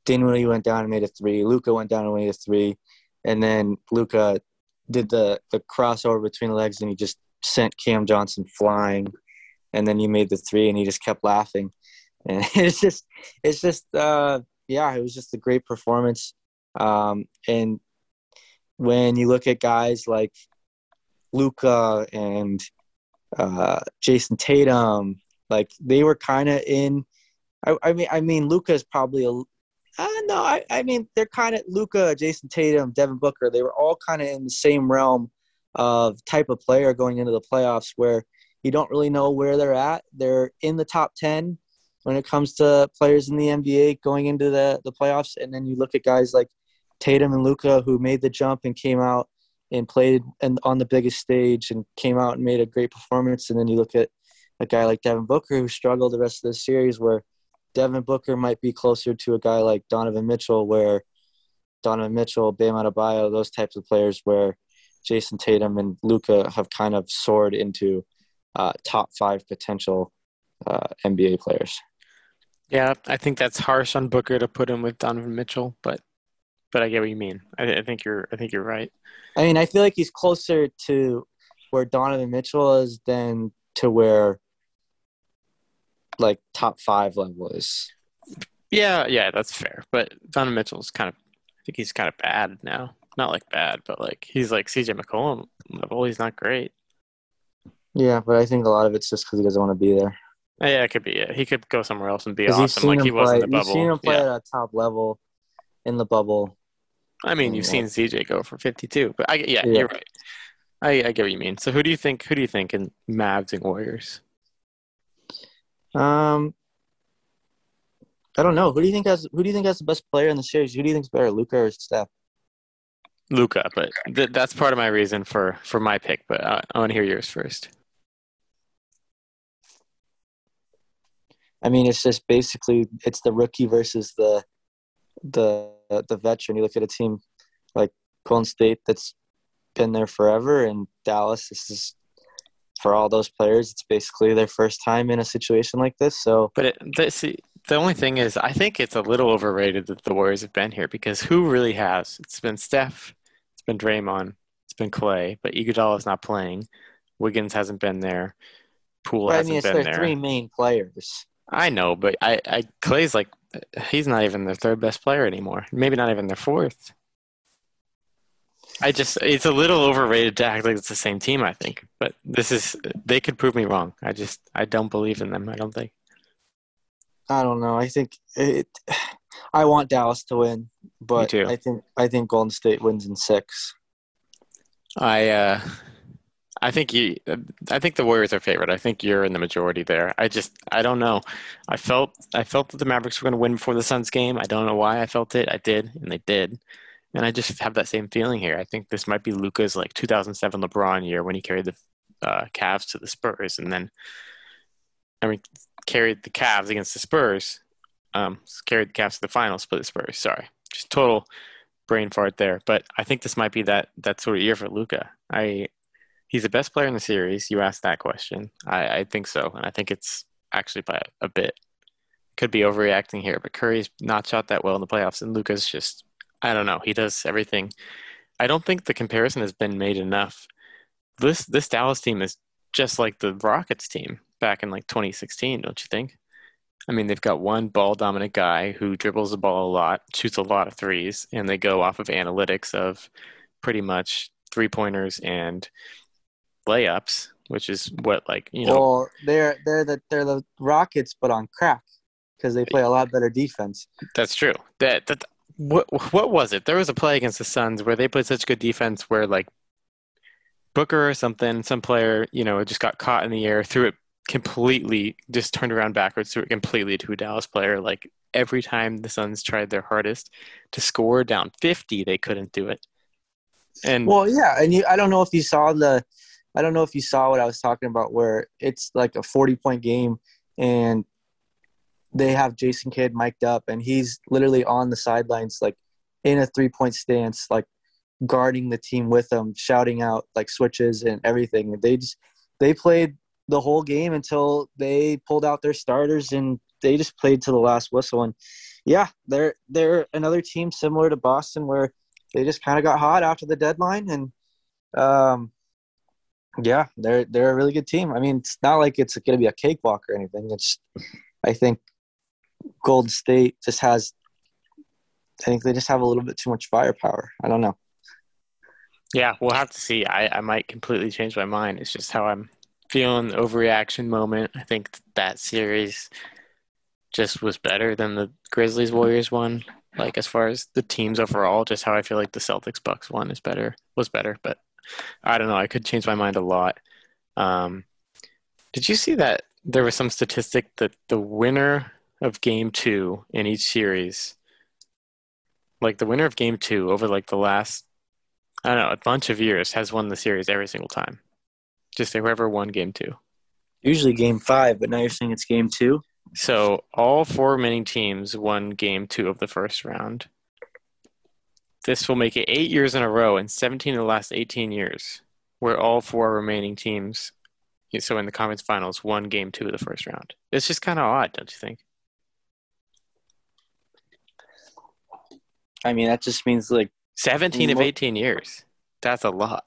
Dinwiddie went down and made a three, Luka went down and made a three, and then Luka did the the crossover between the legs and he just sent Cam Johnson flying, and then he made the three and he just kept laughing, and it's just it's just uh, yeah, it was just a great performance, um, and when you look at guys like Luka and uh, Jayson Tatum, like they were kind of in. I, I mean, I mean, Luka is probably a. Uh, no, I, I mean they're kind of Luka, Jayson Tatum, Devin Booker. They were all kind of in the same realm of type of player going into the playoffs, where you don't really know where they're at. They're in the top ten when it comes to players in the NBA going into the the playoffs, and then you look at guys like Tatum and Luka who made the jump and came out and played and on the biggest stage and came out and made a great performance. And then you look at a guy like Devin Booker who struggled the rest of the series, where Devin Booker might be closer to a guy like Donovan Mitchell, where Donovan Mitchell, Bam Adebayo, those types of players, where Jayson Tatum and Luka have kind of soared into uh, top five potential uh, NBA players. Yeah, I think that's harsh on Booker to put him with Donovan Mitchell, but but I get what you mean. I, I think you're I think you're right. I mean, I feel like he's closer to where Donovan Mitchell is than to where like top five level is. Yeah, yeah, that's fair. But Donovan Mitchell's kind of I think he's kind of bad now. Not like bad, but like he's like CJ McCollum level. He's not great. Yeah, but I think a lot of it's just because he doesn't want to be there. Uh, Yeah, it could be it. He could go somewhere else and be awesome like he was play. in the You've bubble. seen him play yeah. at a top level in the bubble. I mean, you've seen CJ go for 52, but I yeah, Yeah. you're right. I, I get what you mean. So who do you think? Who do you think in Mavs and Warriors? Um, I don't know. Who do you think has Who do you think has the best player in the series? Who do you think is better, Luka or Steph? Luka, but th- that's part of my reason for for my pick. But I, I want to hear yours first. I mean, it's just basically it's the rookie versus the the the veteran. You look at a team like Golden State that's been there forever, and Dallas. This is for all those players. It's basically their first time in a situation like this. So But it, the, see, the only thing is, I think it's a little overrated that the Warriors have been here because who really has? It's been Steph, it's been Draymond, it's been Clay, but Iguodala is not playing. Wiggins hasn't been there. Poole but hasn't mean, it's been their there. three main players. I know, but I, I Clay's like he's not even their third best player anymore. Maybe not even their fourth. I just it's a little overrated to act like it's the same team, I think. But this is they could prove me wrong. I just I don't believe in them, I don't think. I don't know. I think it. I want Dallas to win, but. I think I think Golden State wins in six. I uh I think you I think the Warriors are favorite. I think you're in the majority there. I just I don't know. I felt I felt that the Mavericks were going to win before the Suns game. I don't know why I felt it. I did, and they did. And I just have that same feeling here. I think this might be Luka's like 2007 LeBron year when he carried the uh, Cavs to the Spurs, and then I mean carried the Cavs against the Spurs. Um, carried the Cavs to the finals, split the Spurs. Sorry, just total brain fart there. But I think this might be that that sort of year for Luka. I he's the best player in the series. You asked that question. I, I think so, and I think it's actually by a bit. Could be overreacting here, but Curry's not shot that well in the playoffs, and Luka's just I don't know. He does everything. I don't think the comparison has been made enough. This this Dallas team is just like the Rockets team back in like 2016, don't you think? I mean, they've got one ball dominant guy who dribbles the ball a lot, shoots a lot of threes, and they go off of analytics of pretty much three pointers and layups, which is what like you know. well, they're they're the they're the Rockets, but on crack because they play a lot better defense. That's true. That that what what was it? There was a play against the Suns where they played such good defense where like Booker or something, some player, you know, just got caught in the air, threw it completely, just turned around backwards, threw it completely to a Dallas player. Like every time the Suns tried their hardest to score down 50, they couldn't do it. And Well, yeah, and you, I don't know if you saw the, I don't know if you saw what I was talking about, where it's like a forty-point game, and they have Jason Kidd mic'd up, and he's literally on the sidelines, like in a three point stance, like guarding the team with them, shouting out like switches and everything. They just they played the whole game until they pulled out their starters and they just played to the last whistle. And yeah, they're they're another team similar to Boston where they just kind of got hot after the deadline and um yeah, they're they're a really good team. I mean, it's not like it's going to be a cakewalk or anything. It's I think Golden State just has I think they just have a little bit too much firepower. I don't know. Yeah, we'll have to see. I, I might completely change my mind. It's just how I'm feeling the overreaction moment. I think that series just was better than the Grizzlies Warriors one. Like as far as the teams overall, just how I feel like the Celtics Bucks one is better was better. But I don't know. I could change my mind a lot. Um, did you see that there was some statistic that the winner of Game Two in each series, like the winner of Game Two over like the last I don't know, a bunch of years has won the series every single time. Just whoever won game two. Usually game five, but now you're saying it's game two? So all four remaining teams won game two of the first round. This will make it eight years in a row and 17 of the last 18 years where all four remaining teams, so in the conference finals, won game two of the first round. It's just kind of odd, don't you think? I mean, that just means like 17 of 18 years. That's a lot.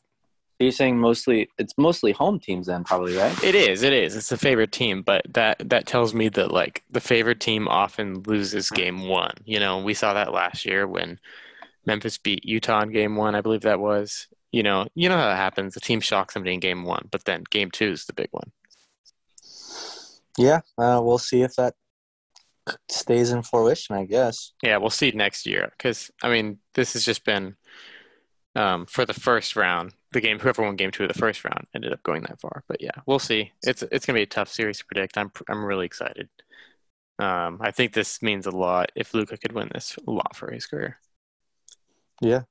You're saying mostly it's mostly home teams then probably, right? It is. It is. It's the favorite team, but that that tells me that like the favorite team often loses game 1. You know, we saw that last year when Memphis beat Utah in game 1, I believe that was. You know, you know how that happens. The team shocks somebody in game 1, but then game 2 is the big one. Yeah, uh, we'll see if that stays in fruition, I guess. Yeah, we'll see next year because I mean, this has just been um, for the first round. The game, whoever won game two of the first round, ended up going that far. But yeah, we'll see. It's it's gonna be a tough series to predict. I'm I'm really excited. Um, I think this means a lot if Luka could win this a lot for his career. Yeah.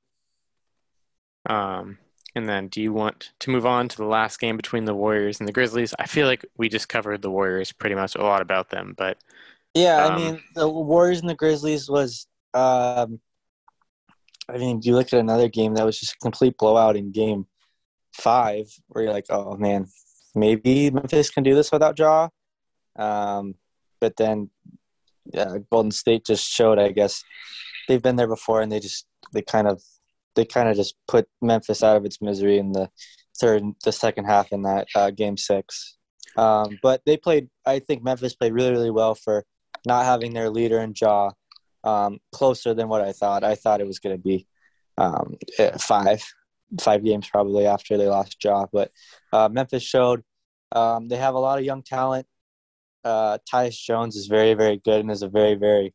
Um, and then do you want to move on to the last game between the Warriors and the Grizzlies? I feel like we just covered the Warriors pretty much a lot about them, but yeah, um, I mean the Warriors and the Grizzlies was. Um, I mean, you look at another game that was just a complete blowout in Game Five, where you're like, "Oh man, maybe Memphis can do this without Ja." Um, but then, yeah, Golden State just showed. I guess they've been there before, and they just they kind of they kind of just put Memphis out of its misery in the third, the second half in that uh, Game Six. Um, but they played. I think Memphis played really, really well for not having their leader and Ja um, closer than what I thought. I thought it was going to be um, eh, five, five games probably after they lost Ja. But uh, Memphis showed um, they have a lot of young talent. Uh, Tyus Jones is very, very good and is a very, very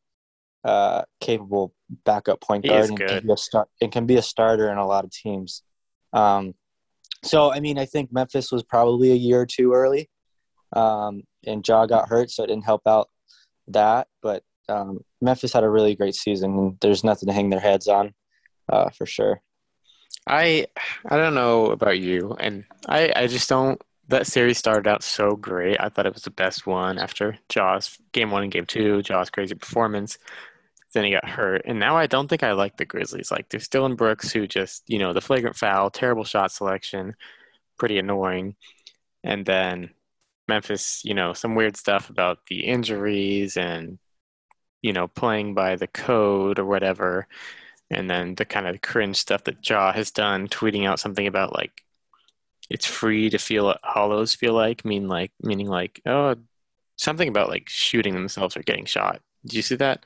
uh, capable backup point guard and can, be a start, and can be a starter in a lot of teams. Um, so, I mean, I think Memphis was probably a year or two early, um, and Ja got hurt, so it didn't help out that, but um, Memphis had a really great season, and there's nothing to hang their heads on, uh, for sure. I I don't know about you, and I I just don't. That series started out so great. I thought it was the best one after Ja's game one and game two. Ja's crazy performance. Then he got hurt, and now I don't think I like the Grizzlies. Like there's Dillon Brooks, who just you know the flagrant foul, terrible shot selection, pretty annoying, and then Memphis, you know, some weird stuff about the injuries and, you know, playing by the code or whatever. And then the kind of cringe stuff that Ja has done, tweeting out something about like it's free to feel what hollows feel like, mean like meaning like, oh something about like shooting themselves or getting shot. Did you see that?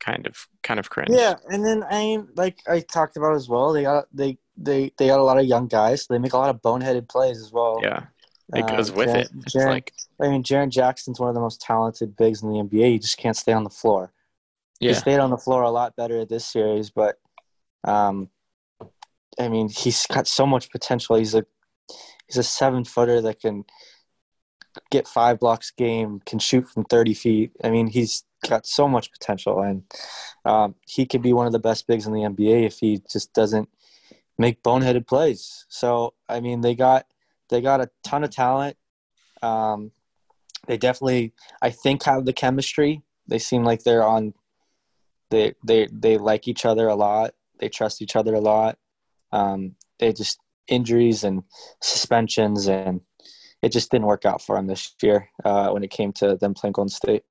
Kind of kind of cringe. Yeah, and then I like I talked about as well, they got they they they got a lot of young guys. So they make a lot of boneheaded plays as well. Yeah. It goes uh, with it. It's Jaren, like I mean, Jaren Jackson's one of the most talented bigs in the NBA. He just can't stay on the floor. Yeah. He stayed on the floor a lot better this series, but um, I mean, he's got so much potential. He's a he's a seven footer that can get five blocks game, can shoot from thirty feet. I mean, he's got so much potential, and um, he could be one of the best bigs in the NBA if he just doesn't make boneheaded plays. So, I mean, they got they got a ton of talent. Um, they definitely, I think, have the chemistry They seem like they're on. They they they like each other a lot. They trust each other a lot. Um, they just injuries and suspensions and it just didn't work out for them this year uh, when it came to them playing Golden State.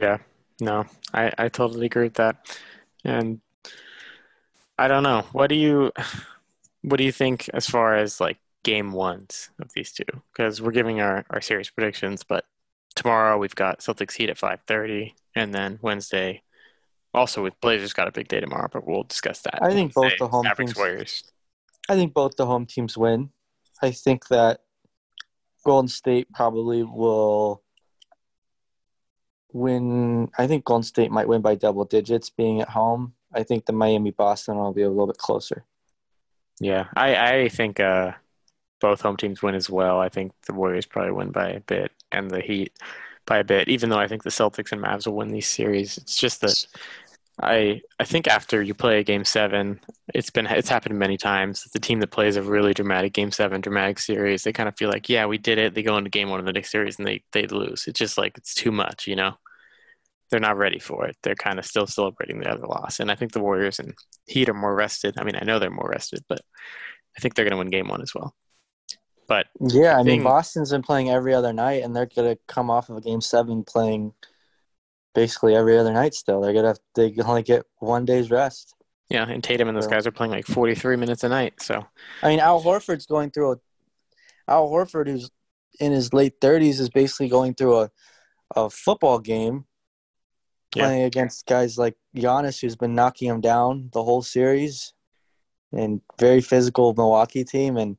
Yeah, no, I, I totally agree with that. And I don't know. What do you what do you think as far as like game ones of these two? Because we're giving our, our series predictions, but tomorrow we've got Celtics Heat at five thirty, and then Wednesday also with Blazers got a big day tomorrow, but we'll discuss that. I think both the home Mavericks teams. Warriors. I think both the home teams win. I think that Golden State probably will win. I think Golden State might win by double digits being at home. I think the Miami Boston will be a little bit closer. Yeah, I, I think uh, both home teams win as well. I think the Warriors probably win by a bit, and the Heat by a bit. Even though I think the Celtics and Mavs will win these series, it's just that I I think after you play a game seven, it's been it's happened many times. The team that plays a really dramatic game seven, dramatic series, they kind of feel like, yeah, we did it. They go into game one of the next series and they they lose. It's just like it's too much, you know. They're not ready for it. They're kind of still celebrating the other loss, and I think the Warriors and Heat are more rested. I mean, I know they're more rested, but I think they're going to win game one as well. But Yeah, I mean Boston's been playing every other night, and they're gonna come off of a game seven playing basically every other night. Still, they're gonna they only get one day's rest. yeah, and Tatum and those guys are playing like 43 minutes a night. So I mean, Al Horford's going through a Al Horford, who's in his late thirties, is basically going through a a football game, Yeah. playing against guys like Giannis, who's been knocking him down the whole series, and very physical Milwaukee team. And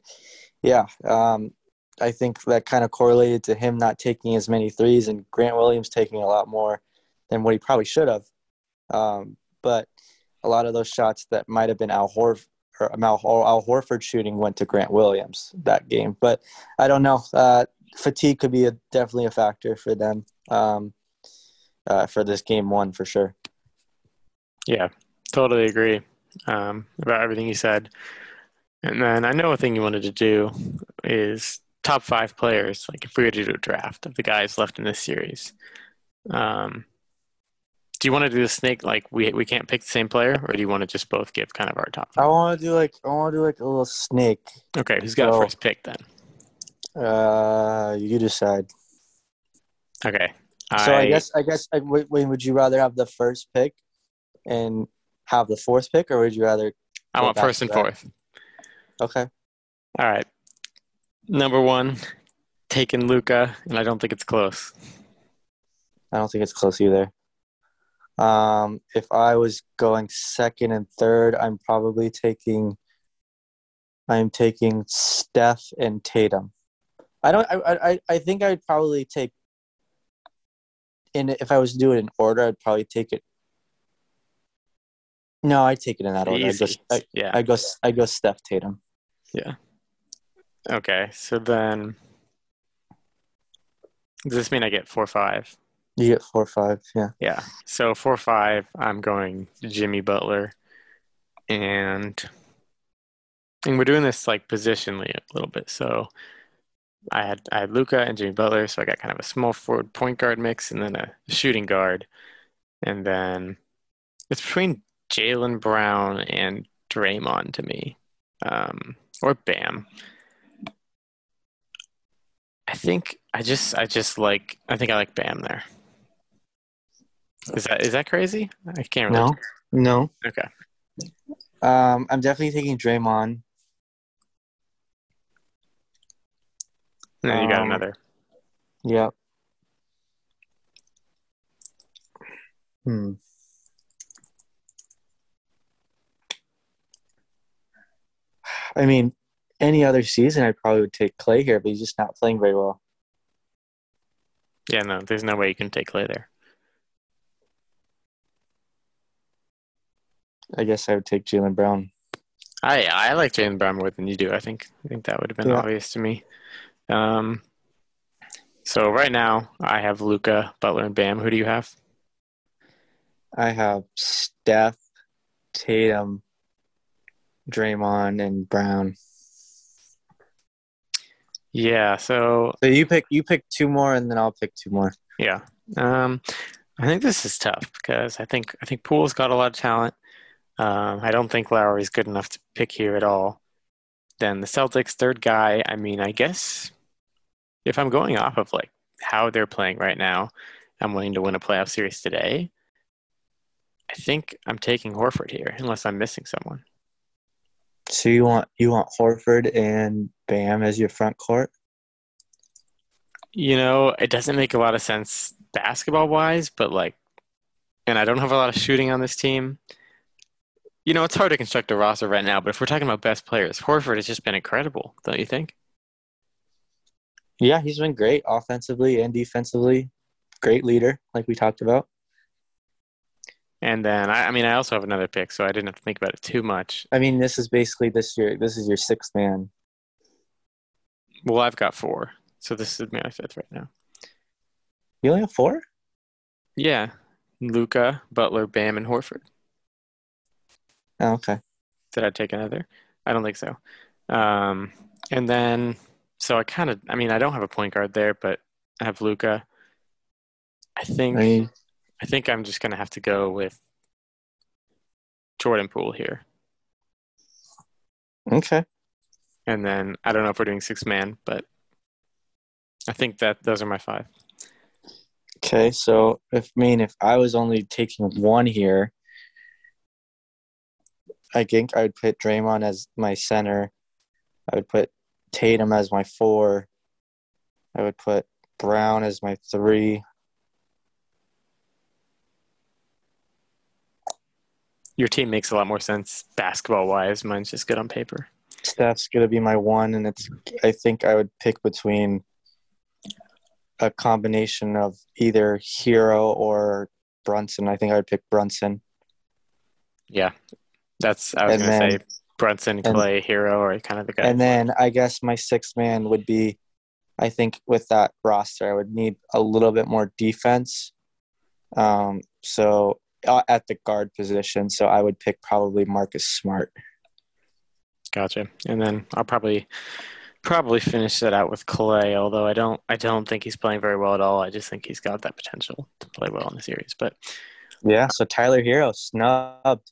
yeah, um, I think that kind of correlated to him not taking as many threes and Grant Williams taking a lot more than what he probably should have. Um, but a lot of those shots that might have been Al Horford or Al, Al Horford shooting went to Grant Williams that game. But I don't know. Uh, fatigue could be a, definitely a factor for them um, uh, for this game one for sure. Yeah, totally agree um, about everything you said. And then I know a thing you wanted to do is top five players. Like if we were to do a draft of the guys left in this series, um, do you want to do the snake? Like we we can't pick the same player, or do you want to just both give kind of our top? I want to do like I want to do like a little snake. Okay, who's got So- first pick then? Uh, you decide. Okay, So I, guess I guess I, wait, wait, would you rather have the first pick and have the fourth pick, or would you rather? I want first and fourth. Okay. All right, number one, taking Luka, and I don't think it's close. I don't think it's close either. Um, if I was going second and third, I'm probably taking. I'm taking Steph and Tatum. I don't. I. I. I think I'd probably take. In if I was to do it in order, I'd probably take it. No, I'd take it in that order. I'd go, Easy. I, yeah. I go. I go Steph Tatum. Yeah. Okay, so then does this mean I get four five? You get four five. Yeah. Yeah. So four five, I'm going Jimmy Butler, and and we're doing this like positionally a little bit. So I had I had Luka and Jimmy Butler, so I got kind of a small forward point guard mix, and then a shooting guard, and then it's between Jaylen Brown and Draymond to me, um, or Bam. I think I just I just like I think I like Bam there. Is that is that crazy? I can't really. No. No. Okay. Um, I'm definitely taking Draymond. And then you got Um, another. Yep. Hmm. I mean, any other season, I probably would take Clay here, but he's just not playing very well. Yeah, no, there's no way you can take Clay there. I guess I would take Jaylen Brown. I I like Jaylen Brown more than you do. I think I think that would have been Yeah. obvious to me. Um, so right now I have Luka, Butler, and Bam. Who do you have? I have Steph, Tatum, Draymond, and Brown. Yeah, so So you pick you pick two more, and then I'll pick two more. Yeah. Um, I think this is tough because I think I think Poole's got a lot of talent. Um, I don't think Lowry's good enough to pick here at all. Then the Celtics third guy. I mean, I guess if I'm going off of like how they're playing right now, I'm willing to win a playoff series today. I think I'm taking Horford here, unless I'm missing someone. So you want you want Horford and Bam as your front court? You know, it doesn't make a lot of sense basketball wise, but like, and I don't have a lot of shooting on this team. You know, it's hard to construct a roster right now, but if we're talking about best players, Horford has just been incredible, don't you think? Yeah, he's been great offensively and defensively. Great leader, like we talked about. And then, I, I mean, I also have another pick, so I didn't have to think about it too much. I mean, this is basically this year. This is your sixth man. Well, I've got four, so this is my fifth right now. You only have four? Yeah, Luka, Butler, Bam, and Horford. Oh, okay. Did I take another? I don't think so. Um, and then, so I kind of, I mean, I don't have a point guard there, but I have Luka. I think, I mean, I think I'm just gonna have to go with Jordan Poole here. okay. And then I don't know if we're doing six man, but I think that those are my five. Okay, so if I mean if I was only taking one here, I think I would put Draymond as my center. I would put Tatum as my four. I would put Brown as my three. Your team makes a lot more sense basketball wise. Mine's just good on paper. Steph's gonna be my one, and it's I think I would pick between a combination of either Herro or Brunson. I think I would pick Brunson. Yeah, that's I was And gonna then- say Brunson, Clay, Herro, or kind of the guy. And then I guess my sixth man would be, I think with that roster, I would need a little bit more defense. Um, so uh, at the guard position, so I would pick probably Marcus Smart. Gotcha. And then I'll probably probably finish that out with Clay, although I don't I don't think he's playing very well at all. I just think he's got that potential to play well in the series. But Yeah. So Tyler Herro snubbed.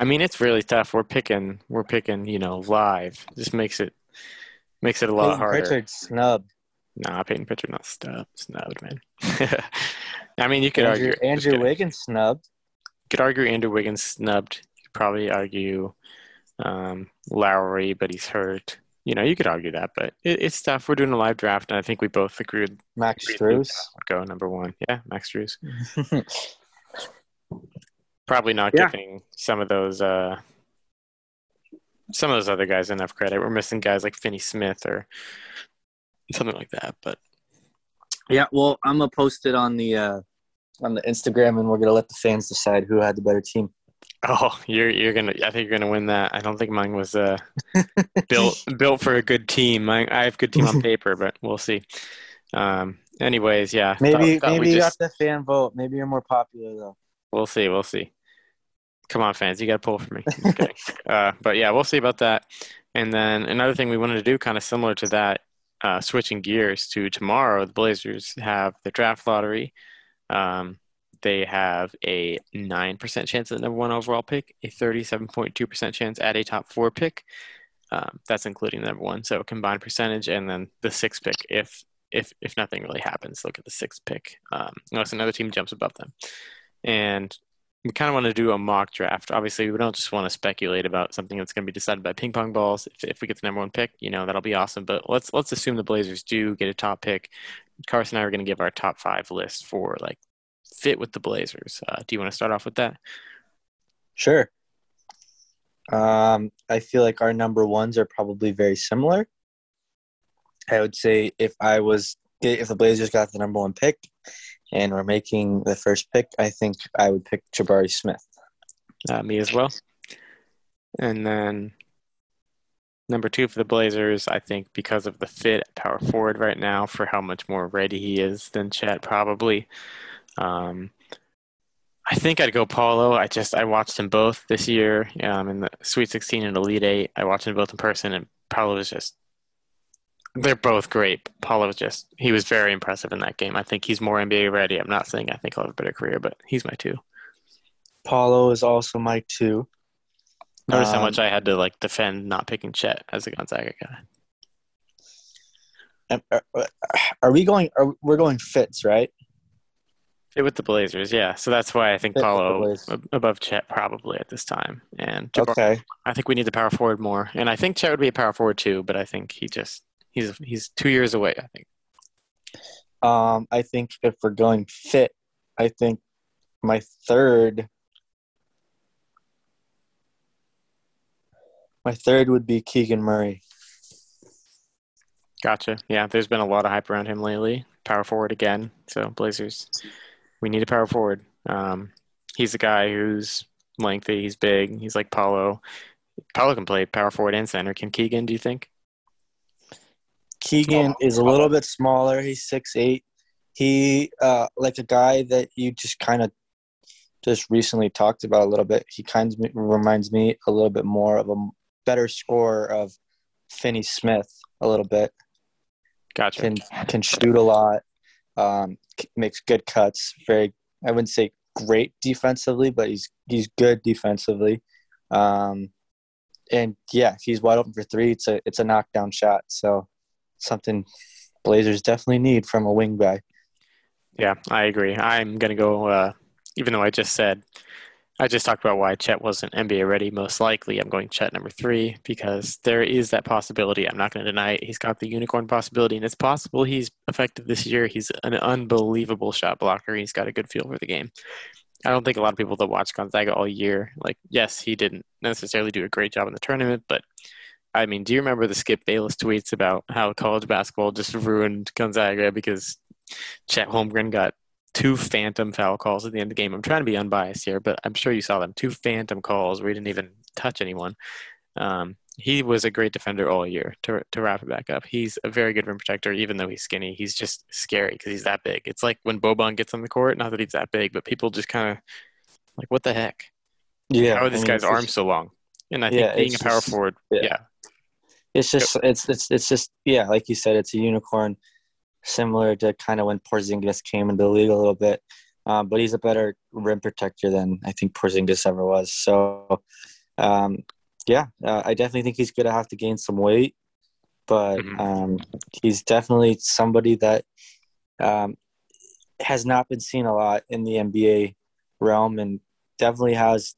I mean it's really tough. We're picking we're picking, you know, live. Just makes it makes it a lot Payton harder. Pritchard snubbed. Nah, Payton Pritchard not snubbed snubbed, man. I mean you could Andrew, argue Andrew Wiggins snubbed. could argue Andrew Wiggins snubbed. You could probably argue um, Lowry, but he's hurt. You know, you could argue that, but it, it's tough. We're doing a live draft, and I think we both agreed Max agreed Strus. go number one. Yeah, Max Strus. Probably not Yeah. giving some of those uh, some of those other guys enough credit. We're missing guys like Finney Smith or something like that. But Yeah, well, I'm gonna post it on the uh, on the Instagram, and we're gonna let the fans decide who had the better team. oh, you're you're gonna. I think you're gonna win that. I don't think mine was uh, built built for a good team. I, I have good team on paper, but we'll see. Um, anyways, yeah. Maybe thought- thought maybe you just- got the fan vote. Maybe you're more popular though. We'll see. We'll see. Come on, fans. You got to pull for me. Okay. uh, but yeah, we'll see about that. And then another thing we wanted to do, kind of similar to that, uh, switching gears to tomorrow, the Blazers have the draft lottery. Um, they have a 9% chance at the number one overall pick, a 37.2% chance at a top four pick. Um, that's including the number one. So combined percentage and then the sixth pick if if if nothing really happens, look at the sixth pick. Um, unless another team jumps above them. And we kind of want to do a mock draft. Obviously, we don't just want to speculate about something that's going to be decided by ping pong balls. If, if we get the number one pick, you know that'll be awesome. But let's let's assume the Blazers do get a top pick. Carson and I are going to give our top five list for like fit with the Blazers. Uh, do you want to start off with that? Sure. Um, I feel like our number ones are probably very similar. I would say if I was if the Blazers got the number one pick and we're making the first pick, I think I would pick Jabari Smith. Uh, me as well. And then number two for the Blazers, I think because of the fit at power forward right now for how much more ready he is than Chet probably. Um, I think I'd go Paolo. I just I watched them both this year um, in the Sweet 16 and Elite Eight. I watched them both in person, and Paolo was just They're both great. Paolo was just he was very impressive in that game. I think he's more NBA ready. I'm not saying I think he'll have a better career, but he's my two. Paolo is also my two. Notice how Um, much I had to like defend not picking Chet as a Gonzaga guy. Uh, uh, Are we going? Are, we're going fits, right? Fit with the Blazers, yeah. So that's why I think Fit Paolo above Chet probably at this time. And Jabari, Okay. I think we need the power forward more. And I think Chet would be a power forward too, but I think he just he's he's two years away. I think. Um, I think if we're going fit, I think my third, my third would be Keegan Murray. Gotcha. Yeah, there's been a lot of hype around him lately. Power forward again. So Blazers, we need a power forward. Um, he's a guy who's lengthy. He's big. He's like Paolo. Paolo can play power forward and center. Can Keegan? Do you think? Keegan is a little bit smaller. He's six eight. He uh like a guy that you just kind of just recently talked about a little bit. He kind of reminds me a little bit more of a better scorer of Finney Smith a little bit. Gotcha. Can can shoot a lot. Um, makes good cuts. Very I wouldn't say great defensively, but he's he's good defensively. Um, and yeah, he's wide open for three, it's a it's a knockdown shot. So something Blazers definitely need from a wing guy. Yeah, I agree. I'm gonna go. Uh, even though I just said, I just talked about why Chet wasn't NBA ready. Most likely, I'm going Chet number three because there is that possibility. I'm not going to deny it. He's got the unicorn possibility, and it's possible he's effective this year. He's an unbelievable shot blocker. He's got a good feel for the game. I don't think a lot of people that watch Gonzaga all year, like, yes, he didn't necessarily do a great job in the tournament, but I mean, do you remember the Skip Bayless tweets about how college basketball just ruined Gonzaga because Chet Holmgren got two phantom foul calls at the end of the game. I'm trying to be unbiased here, but I'm sure you saw them. Two phantom calls where he didn't even touch anyone. Um, he was a great defender all year. To to wrap it back up, he's a very good rim protector. Even though he's skinny, he's just scary because he's that big. It's like when Boban gets on the court. Not that he's that big, but people just kind of like, what the heck? Yeah, How are I mean, guy's arms so long? And I think Yeah, being a power just- forward, yeah. yeah, It's just it's it's it's just yeah, like you said, it's a unicorn, similar to kind of when Porzingis came into the league a little bit. Um, but he's a better rim protector than I think Porzingis ever was. So, um, yeah, uh, I definitely think he's going to have to gain some weight, but Mhm. um, he's definitely somebody that um, has not been seen a lot in the NBA realm, and definitely has.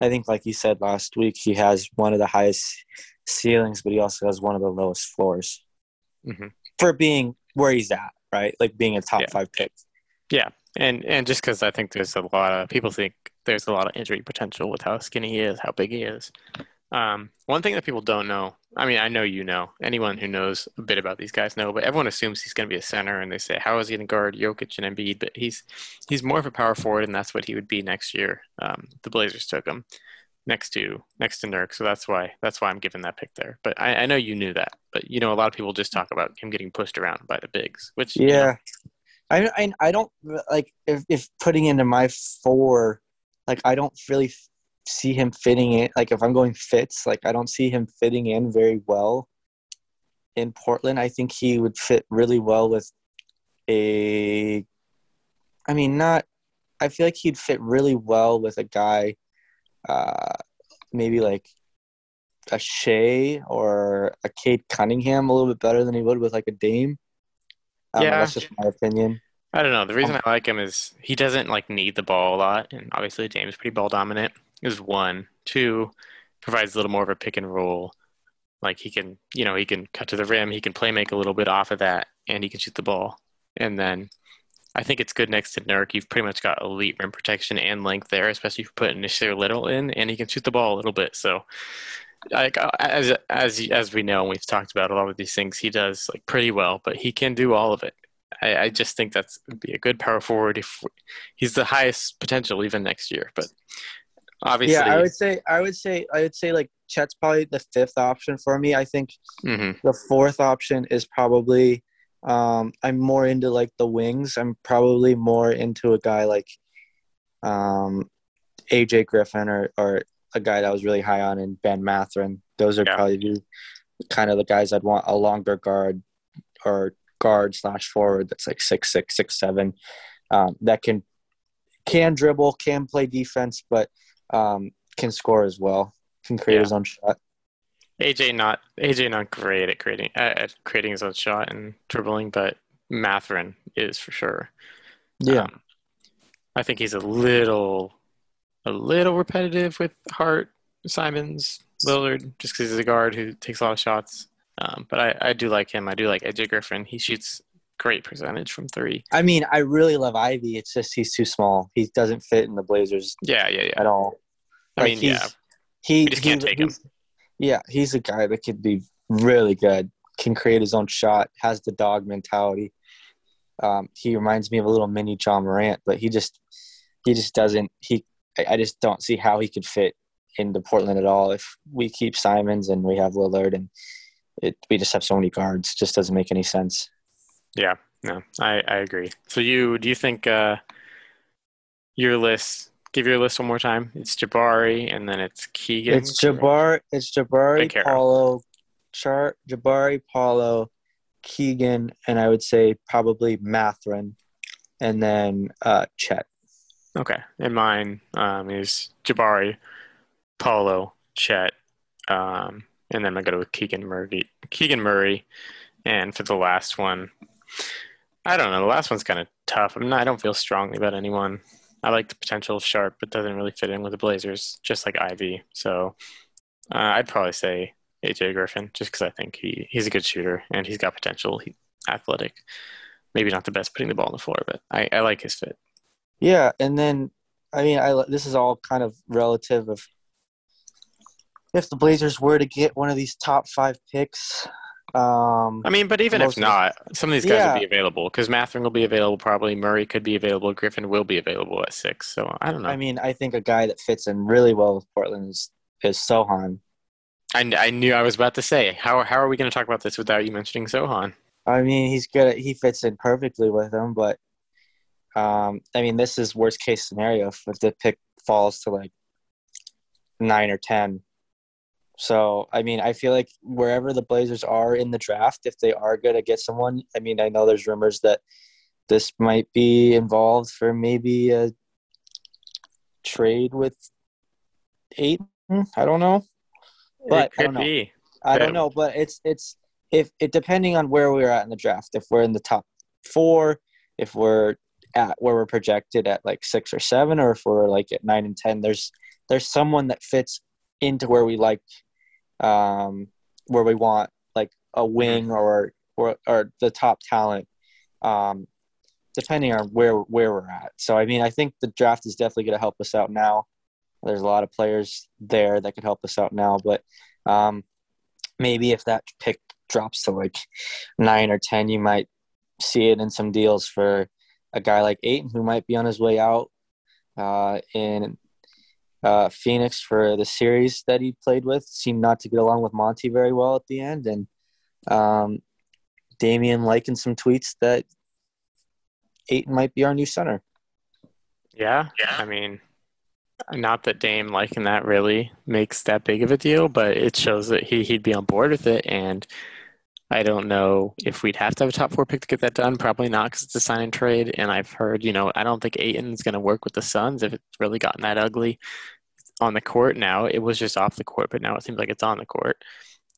I think, like you said last week, he has one of the highest ceilings, but he also has one of the lowest floors Mhm. for being where he's at, right? Like being a top Yeah. five pick. Yeah, and and just because I think there's a lot of people think there's a lot of injury potential with how skinny he is, how big he is. Um, one thing that people don't know, I mean, I know you know, anyone who knows a bit about these guys know, but everyone assumes he's going to be a center, and they say, how is he going to guard Jokic and Embiid? But he's he's more of a power forward, and that's what he would be next year. Um, the Blazers took him next to next to Nurk, so that's why that's why I'm giving that pick there. But I, I know you knew that, but you know, a lot of people just talk about him getting pushed around by the bigs, which you know, Yeah. I, I I don't like if, if putting into my four, like I don't really see him fitting in. Like if I'm going fits, like I don't see him fitting in very well in Portland. I think he would fit really well with a. I mean, not. I feel like he'd fit really well with a guy, uh, maybe like a Shai or a Cade Cunningham a little bit better than he would with like a Dame. I Yeah. that's just my opinion. I don't know. The reason I like him is he doesn't like need the ball a lot, and obviously James pretty ball dominant. Is one, two, provides a little more of a pick and roll. Like he can, you know, he can cut to the rim, he can play make a little bit off of that, and he can shoot the ball. And then I think it's good next to Nurk. You've pretty much got elite rim protection and length there, especially if you put Nassir Little in, and he can shoot the ball a little bit. So, like uh, as as as we know, and we've talked about a lot of these things, he does like pretty well, but he can do all of it. I, I just think that's be a good power forward if he's the highest potential even next year. But obviously, Yeah, I would say I would say I would say like Chet's probably the fifth option for me. I think Mhm. the fourth option is probably um, I'm more into like the wings. I'm probably more into a guy like um, AJ Griffin or or a guy that I was really high on in Ben Mathurin. Those are Yeah. probably the, kind of the guys I'd want a longer guard or guard slash forward that's like six six six seven um, that can can dribble, can play defense, but um, can score as well. Can create Yeah. his own shot. AJ not AJ not great at creating at at creating his own shot and dribbling, but Mathurin is for sure. Yeah, Um, I think he's a little a little repetitive with Hart, Simons, Lillard, just because he's a guard who takes a lot of shots. Um, but I, I do like him. I do like AJ Griffin. He shoots great percentage from three. I mean, I really love Ivey. It's just he's too small. He doesn't fit in the Blazers Yeah, yeah, yeah. at all. I Like, mean, yeah. He, We just can't take him. Yeah, he's a guy that could be really good. Can create his own shot. Has the dog mentality. Um, he reminds me of a little mini Ja Morant, but he just he just doesn't. He I I just don't see how he could fit into Portland at all. If we keep Simons and we have Lillard and it, we just have so many guards, just doesn't make any sense. Yeah, no, I, I agree. So you do you think uh, your list? Give your list one more time. It's Jabari, and then it's Keegan. It's Jabbar. It's Jabari. Paolo, Char, Jabari, Paolo, Keegan, and I would say probably Mathurin, and then uh, Chet. Okay, and mine um, is Jabari, Paolo, Chet, um, and then I go to Keegan Murray. Keegan Murray, and for the last one, I don't know. The last one's kind of tough. I'm not, I don't feel strongly about anyone. I like the potential of Sharpe, but doesn't really fit in with the Blazers, just like Ivey. So uh, I'd probably say AJ Griffin, just because I think he, he's a good shooter and he's got potential. He's athletic. Maybe not the best putting the ball on the floor, but I, I like his fit. Yeah, and then I mean, I this is all kind of relative of if the Blazers were to get one of these top five picks. Um, I mean, but even if not, some of these guys Yeah. will be available because Mathurin will be available probably. Murray could be available. Griffin will be available at six. So I don't know. I mean, I think a guy that fits in really well with Portland is, is Sochan. I, I knew I was about to say how how are we going to talk about this without you mentioning Sochan? I mean, he's good. At, he fits in perfectly with them, but um, I mean, this is worst case scenario if, if the pick falls to like nine or ten. So I mean, I feel like wherever the Blazers are in the draft, if they are going to get someone, I mean, I know there's rumors that this might be involved for maybe a trade with eight. I don't know. But I it could don't know. be. I don't know, but it's it's if it depending on where we're at in the draft. If we're in the top four, if we're at where we're projected at like six or seven, or if we're like at nine and ten, there's there's someone that fits into where we like, um, where we want like a wing or or or the top talent, um, depending on where where we're at. So I mean, I think the draft is definitely going to help us out now. There's a lot of players there that could help us out now, but um, maybe if that pick drops to like nine or ten, you might see it in some deals for a guy like Ayton who might be on his way out uh, in uh, Phoenix for the series that he played with. Seemed not to get along with Monty very well at the end, and um, Damian liking some tweets that Ayton might be our new center. Yeah. I mean, not that Dame liking that really makes that big of a deal, but it shows that he he'd be on board with it. And I don't know if we'd have to have a top four pick to get that done. Probably not because it's a sign and trade. And I've heard, you know, I don't think Ayton's going to work with the Suns if it's really gotten that ugly on the court now. It was just off the court, but now it seems like it's on the court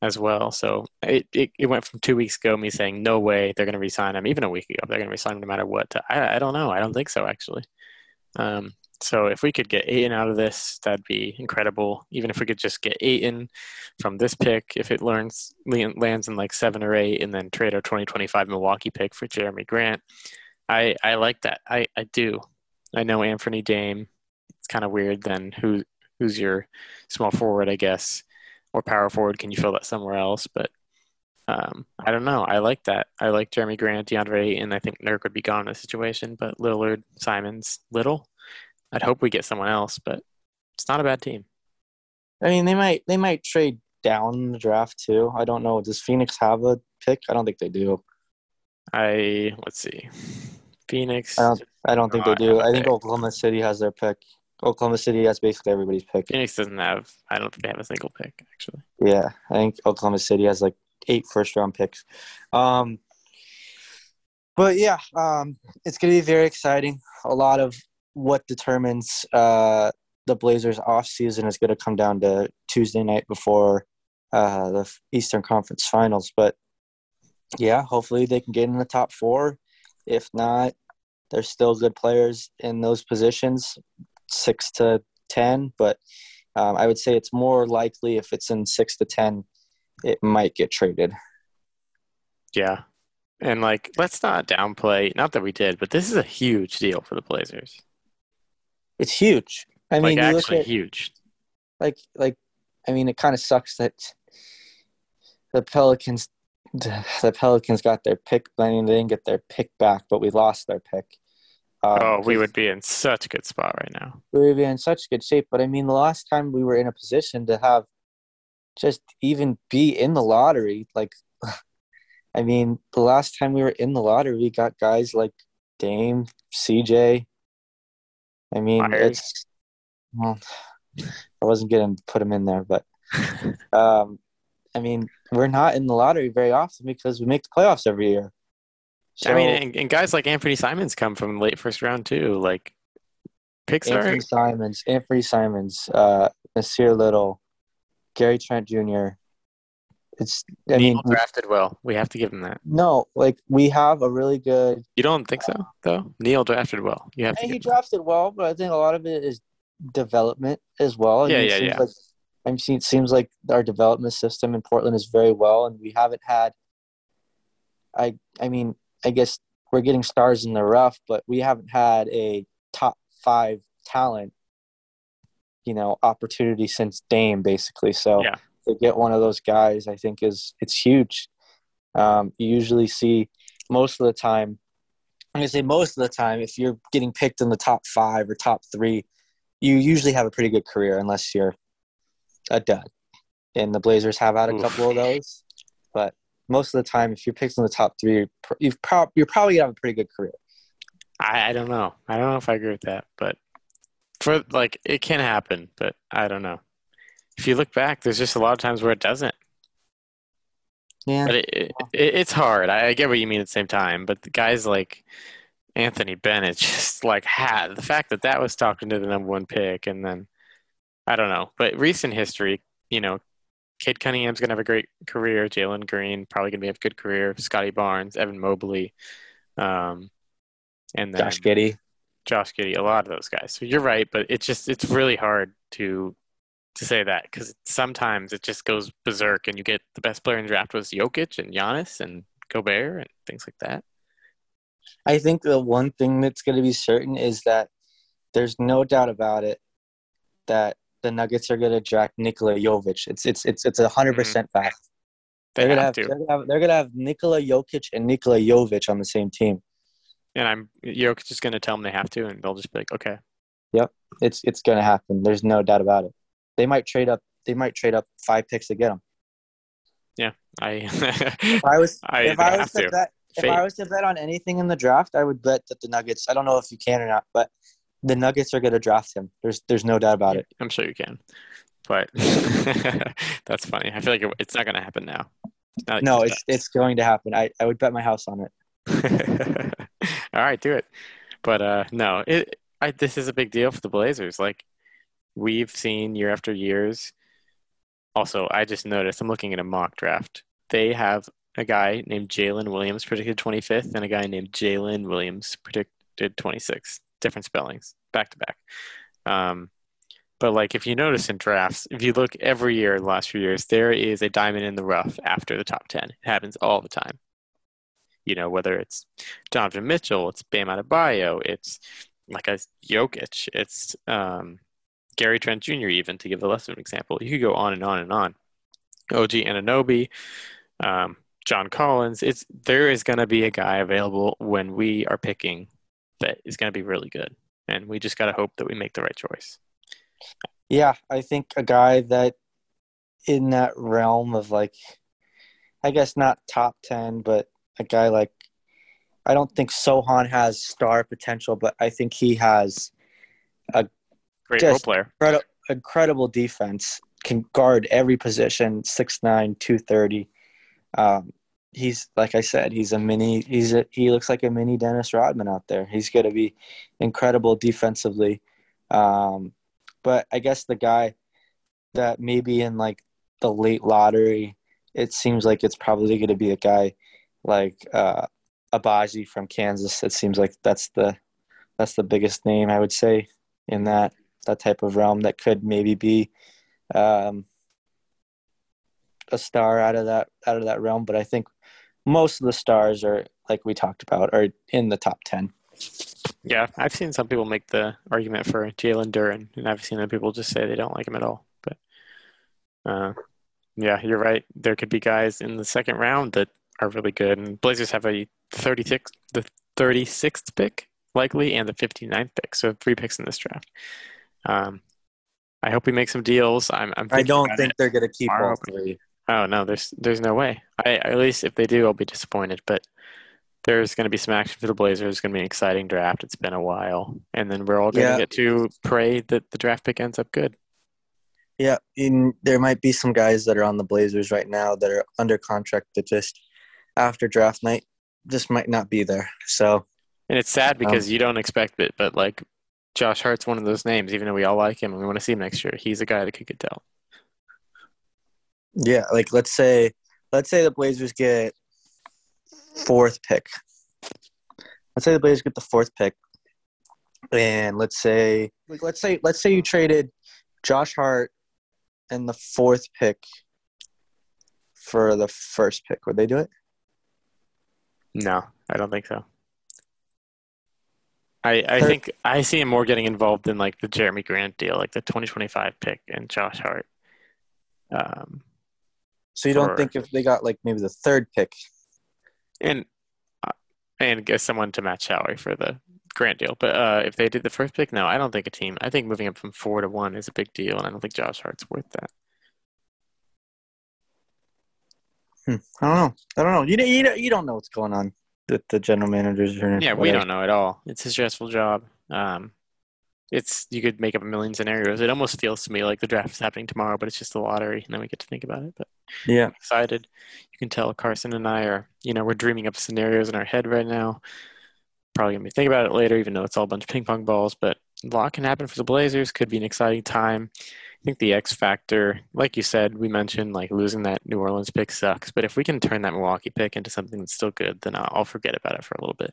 as well. So it, it, it went from two weeks ago, me saying, no way they're going to resign him, even a week ago, they're going to resign him no matter what. To, I, I don't know. I don't think so, actually. Um, so if we could get Ayton out of this, that'd be incredible. Even if we could just get Ayton from this pick, if it learns lands in like seven or eight, and then trade our 2025 Milwaukee pick for Jerami Grant, I I like that. I I do. I know Anthony Dame. It's kind of weird. Then who who's your small forward? I guess or power forward. Can you fill that somewhere else? But um, I don't know. I like that. I like Jerami Grant, DeAndre, and I think Nurk would be gone in this situation. But Lillard, Simons, Little. I'd hope we get someone else, but it's not a bad team. I mean, they might they might trade down in the draft too. I don't know. Does Phoenix have a pick? I don't think they do. I let's see, Phoenix. I don't. I don't think they do. I think pick. Oklahoma City has their pick. Oklahoma City has basically everybody's pick. Phoenix doesn't have. I don't think they have a single pick actually. Yeah, I think Oklahoma City has like eight first round picks. Um, but yeah, um, it's going to be very exciting. A lot of what determines uh, the Blazers' off season is going to come down to Tuesday night before uh, the Eastern Conference Finals. But yeah, hopefully they can get in the top four. If not, there's still good players in those positions, six to ten. But um, I would say it's more likely if it's in six to ten, it might get traded. Yeah, and like let's not downplay. Not that we did, but this is a huge deal for the Blazers. It's huge. I mean, like look actually at- huge. like like I mean it kind of sucks that the Pelicans the Pelicans got their pick I mean they didn't get their pick back but we lost their pick um, Oh, we would be in such a good spot right now. we would be in such good shape but I mean the last time we were in a position to have just even be in the lottery like I mean the last time we were in the lottery we got guys like Dame CJ I mean Meyers. it's well I wasn't gonna put him in there but um, I mean, we're not in the lottery very often because we make the playoffs every year. I mean, and, and guys like Anthony Simons come from late first round too. Like picks are Anthony Simons, Anthony Simons, uh, Nassir Little, Gary Trent Jr. It's, I mean, Neil drafted well. We have to give him that. no, like we have a really good. You don't think so though? Neil drafted well. You have to. And he drafted well, but I think a lot of it is development as well. I Yeah, mean, it yeah, seems yeah. Like, I'm seeing, it seems like our development system in Portland is very well, and we haven't had. I I mean, I guess we're getting stars in the rough, but we haven't had a top five talent, you know, opportunity since Dame, basically. So Yeah. to get one of those guys, I think is it's huge. Um, you usually see most of the time. I'm gonna say most of the time, if you're getting picked in the top five or top three, you usually have a pretty good career, unless you're a dud. And the Blazers have had a Oof. couple of those, most of the time, if you're picked in the top three, you've prob- you're probably gonna have a pretty good career. I, I don't know. I don't know if I agree with that, but for like it can happen, but I don't know. If you look back, there's just a lot of times where it doesn't. Yeah, But it, it, it it's hard. I, I get what you mean at the same time, but the guys like Anthony Bennett just like had the fact that that was talking to the number one pick, and then I don't know. But recent history, you know, Cade Cunningham's gonna have a great career. Jalen Green probably gonna have a good career. Scottie Barnes, Evan Mobley, um, and then Josh Giddey. Josh Giddey, a lot of those guys. So you're right, but it's just it's really hard to to say that because sometimes it just goes berserk, and you get the best player in the draft was Jokic and Giannis and Gobert and things like that. I think the one thing that's going to be certain is that there's no doubt about it that the Nuggets are going to draft Nikola Jovic. It's it's it's it's a hundred mm-hmm. percent fact. They They're gonna have to, they're gonna have they're gonna have Nikola Jokic and Nikola Jovic on the same team. and I'm Jokic is going to tell them they have to, and they'll just be like, okay, Yep, It's it's gonna happen. There's no doubt about it. They might trade up. They might trade up five picks to get him. Yeah, I If I was I if I was to, to. bet if Fate. I was to bet on anything in the draft, I would bet that the Nuggets. I don't know if you can or not, but the Nuggets are gonna draft him. There's there's no doubt about it. I'm sure you can, but that's funny. I feel like it, it's not going to happen now. Now No, it's it's going to happen. I, I would bet my house on it. All right, do it. But uh, no, it. I, this is a big deal for the Blazers. Like we've seen year after years. Also, I just noticed. I'm looking at a mock draft. They have a guy named Jalen Williams predicted 25th, and a guy named Jalen Williams predicted 26th. Different spellings, back to back. Um, but like if you notice in drafts, if you look every year in the last few years, there is a diamond in the rough after the top 10. It happens all the time. You know, whether it's Donovan Mitchell, it's Bam Adebayo, it's like a Jokic, it's um, Gary Trent Jr. even to give a less of an example. You could go on and on and on. OG Anunoby, um, John Collins. It's there is going to be a guy available when we are picking that is going to be really good, and we just got to hope that we make the right choice. Yeah, I think a guy that in that realm of like, I guess not top ten, but a guy like, I don't think Sochan has star potential, but I think he has a Great role player. incredible, incredible defense. Can guard every position. 6'9", 230. Um, he's like I said, he's a mini. He's a, he looks like a mini Dennis Rodman out there. He's going to be incredible defensively. Um, but I guess the guy that maybe in like the late lottery, it seems like it's probably going to be a guy like uh, Agbaji from Kansas. It seems like that's the that's the biggest name I would say in that that type of realm that could maybe be um, a star out of that out of that realm. But I think most of the stars are like we talked about are in the top ten. Yeah, I've seen some people make the argument for Jalen Duren, and I've seen other people just say they don't like him at all. But uh, yeah, you're right. There could be guys in the second round that are really good, and Blazers have a 36 the 36th pick likely and the 59th pick, so three picks in this draft. Um, I hope we make some deals. I'm. I'm I don't think they're going to keep all three. Oh no, there's there's no way. I at least if they do, I'll be disappointed. But there's going to be some action for the Blazers. It's going to be an exciting draft. It's been a while, and then we're all going to yeah. get to pray that the draft pick ends up good. Yeah, in, there might be some guys that are on the Blazers right now that are under contract that just after draft night just might not be there. So, and it's sad because um, you don't expect it, but like Josh Hart's one of those names, even though we all like him and we want to see him next year. He's a guy that could get dealt. Yeah, like let's say let's say the Blazers get fourth pick. Let's say the Blazers get the fourth pick. And let's say like let's say let's say you traded Josh Hart and the fourth pick for the first pick. Would they do it? No, I don't think so. I, I think I see him more getting involved in like the Jerami Grant deal, like the 2025 pick and Josh Hart. Um, so you don't think if they got like maybe the third pick, and uh, and get someone to match salary for the Grant deal, but uh, if they did the first pick, no, I don't think a team. I think moving up from four to one is a big deal, and I don't think Josh Hart's worth that. Hmm. I don't know. I don't know. You you you don't know what's going on with the general managers. Or yeah, whatever. we don't know at all. It's a stressful job. Um, it's you could make up a million scenarios. It almost feels to me like the draft is happening tomorrow, but it's just a lottery, and then we get to think about it. But yeah, I'm excited. You can tell Carson and I are, you know, we're dreaming up scenarios in our head right now. Probably gonna be thinking about it later, even though it's all a bunch of ping pong balls. But a lot can happen for the Blazers. Could be an exciting time. I think the X factor, like you said, we mentioned like losing that New Orleans pick sucks. But if we can turn that Milwaukee pick into something that's still good, then I'll, I'll forget about it for a little bit.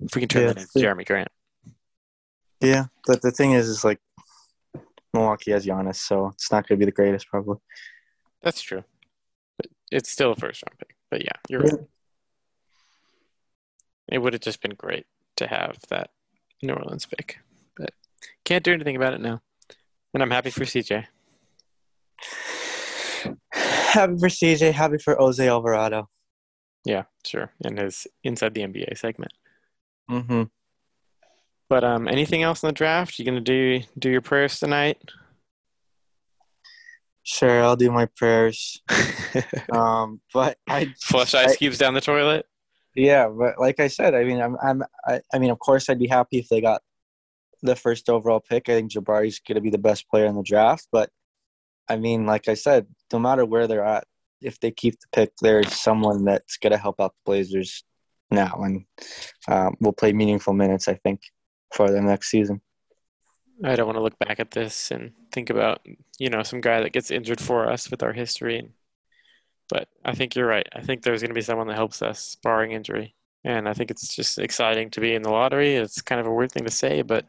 If we can turn yeah, that into Jerami Grant. Yeah, but the thing is, is like Milwaukee has Giannis, so it's not going to be the greatest, probably. That's true, but it's still a first round pick. But yeah, you're right. It would have just been great to have that New Orleans pick, but can't do anything about it now. And I'm happy for CJ. Happy for CJ. Happy for Jose Alvarado. Yeah, sure. And his inside the NBA segment. Mm-hmm. But um, anything else in the draft? You gonna do do your prayers tonight? Sure, I'll do my prayers. um, but I flush ice I, cubes down the toilet. Yeah, but like I said, I mean, I'm, I'm, I, I mean, of course, I'd be happy if they got the first overall pick. I think Jabari's going to be the best player in the draft. But I mean, like I said, no matter where they're at, if they keep the pick, there's someone that's going to help out the Blazers now and um, will play meaningful minutes. I think for the next season. I don't want to look back at this and think about you know some guy that gets injured for us with our history. But I think you're right. I think there's going to be someone that helps us, barring injury. And I think it's just exciting to be in the lottery. It's kind of a weird thing to say, but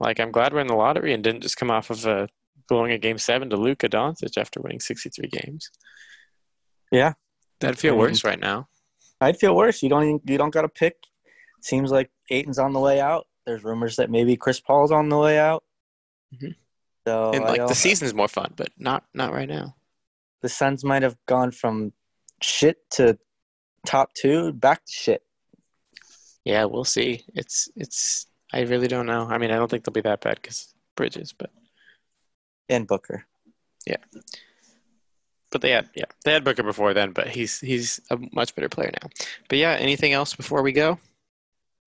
like I'm glad we're in the lottery and didn't just come off of a blowing a game seven to Luka Doncic after winning 63 games. Yeah, that'd feel I mean, worse right now. I'd feel worse. You don't you don't got to pick. Seems like Ayton's on the way out. There's rumors that maybe Chris Paul's on the way out. Mm-hmm. So and like the season's more fun, but not not right now. The Suns might have gone from shit to top two, back to shit. Yeah, we'll see. It's it's. I really don't know. I mean, I don't think they'll be that bad because Bridges, but and Booker. Yeah, but they had yeah they had Booker before then, but he's he's a much better player now. But yeah, anything else before we go?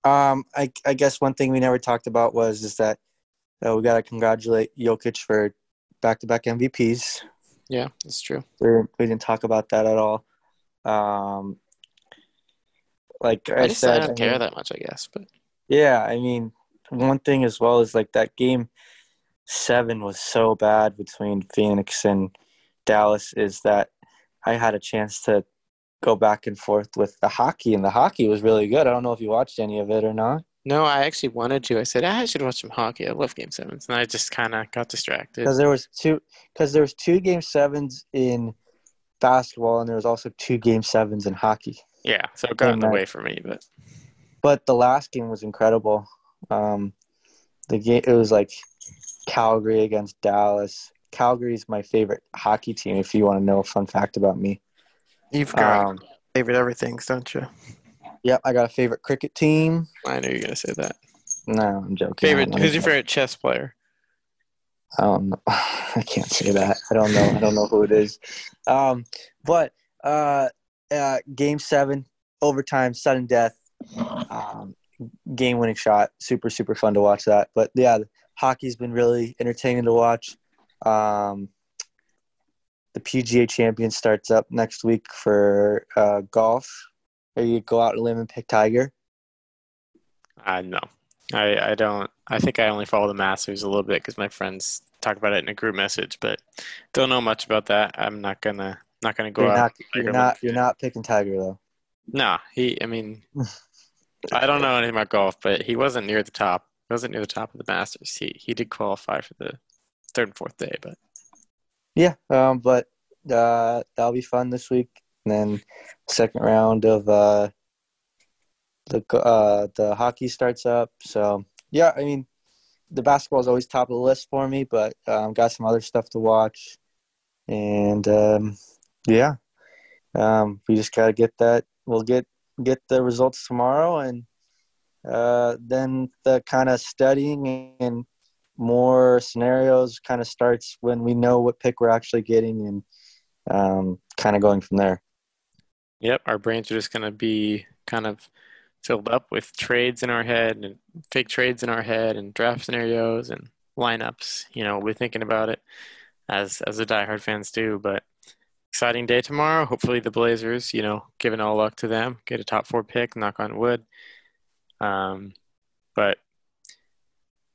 Um, I I guess one thing we never talked about was is that uh, we got to congratulate Jokic for back-to-back MVPs. Yeah, that's true. we we didn't talk about that at all. Um, like I, I just said, I don't I care mean, that much, I guess. But Yeah, I mean, one thing as well is like that game seven was so bad between Phoenix and Dallas is that I had a chance to go back and forth with the hockey, and the hockey was really good. I don't know if you watched any of it or not. no, I actually wanted to. I said "Ah, I should watch some hockey. I love Game Sevens, and I just kind of got distracted. because there was two because there was two game sevens in basketball and there was also two game sevens in hockey Yeah, so it got in the way for me. But but the last game was incredible um the game it was like calgary against dallas calgary's my favorite hockey team if you want to know a fun fact about me you've um favorite everything's, don't you? yep i got a favorite cricket team I knew you were gonna say that. no i'm joking Favorite? Who's your favorite chess player? I don't know. I can't say that. I don't know. I don't know who it is. Um, but uh, uh, game seven, overtime, sudden death, um, game winning shot. Super, super fun to watch that. But yeah, hockey's been really entertaining to watch. Um, the PGA champion starts up next week for uh, golf. Are you go out and limb and pick Tiger. Uh, no, I I don't. I think I only follow the Masters a little bit because my friends talk about it in a group message, but don't know much about that. I'm not gonna not gonna go You're out. not, you're not, you're not picking Tiger though. Nah, he. I mean, I don't know anything about golf, but he wasn't near the top. He wasn't near the top of the Masters. He he did qualify for the third and fourth day, but Yeah, um, but uh, that'll be fun this week. And then second round of uh, the uh, the hockey starts up. So yeah, I mean, the basketball is always top of the list for me, but um, got some other stuff to watch, and um, yeah, um, we just gotta get that. We'll get get the results tomorrow, and uh, then the kind of studying and more scenarios kind of starts when we know what pick we're actually getting and um, kind of going from there. Yep, our brains are just going to be kind of filled up with trades in our head and fake trades in our head and draft scenarios and lineups. You know, we're thinking about it as as the diehard fans do. But exciting day tomorrow. Hopefully the Blazers, you know, giving all luck to them, get a top four pick. Knock on wood. Um, but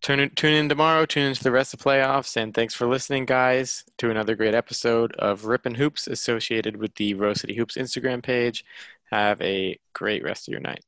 tune in, tune in tomorrow. Tune into the rest of the playoffs. And thanks for listening, guys, to another great episode of Rip 'N' Hoops associated with the Rose City Hoops Instagram page. Have a great rest of your night.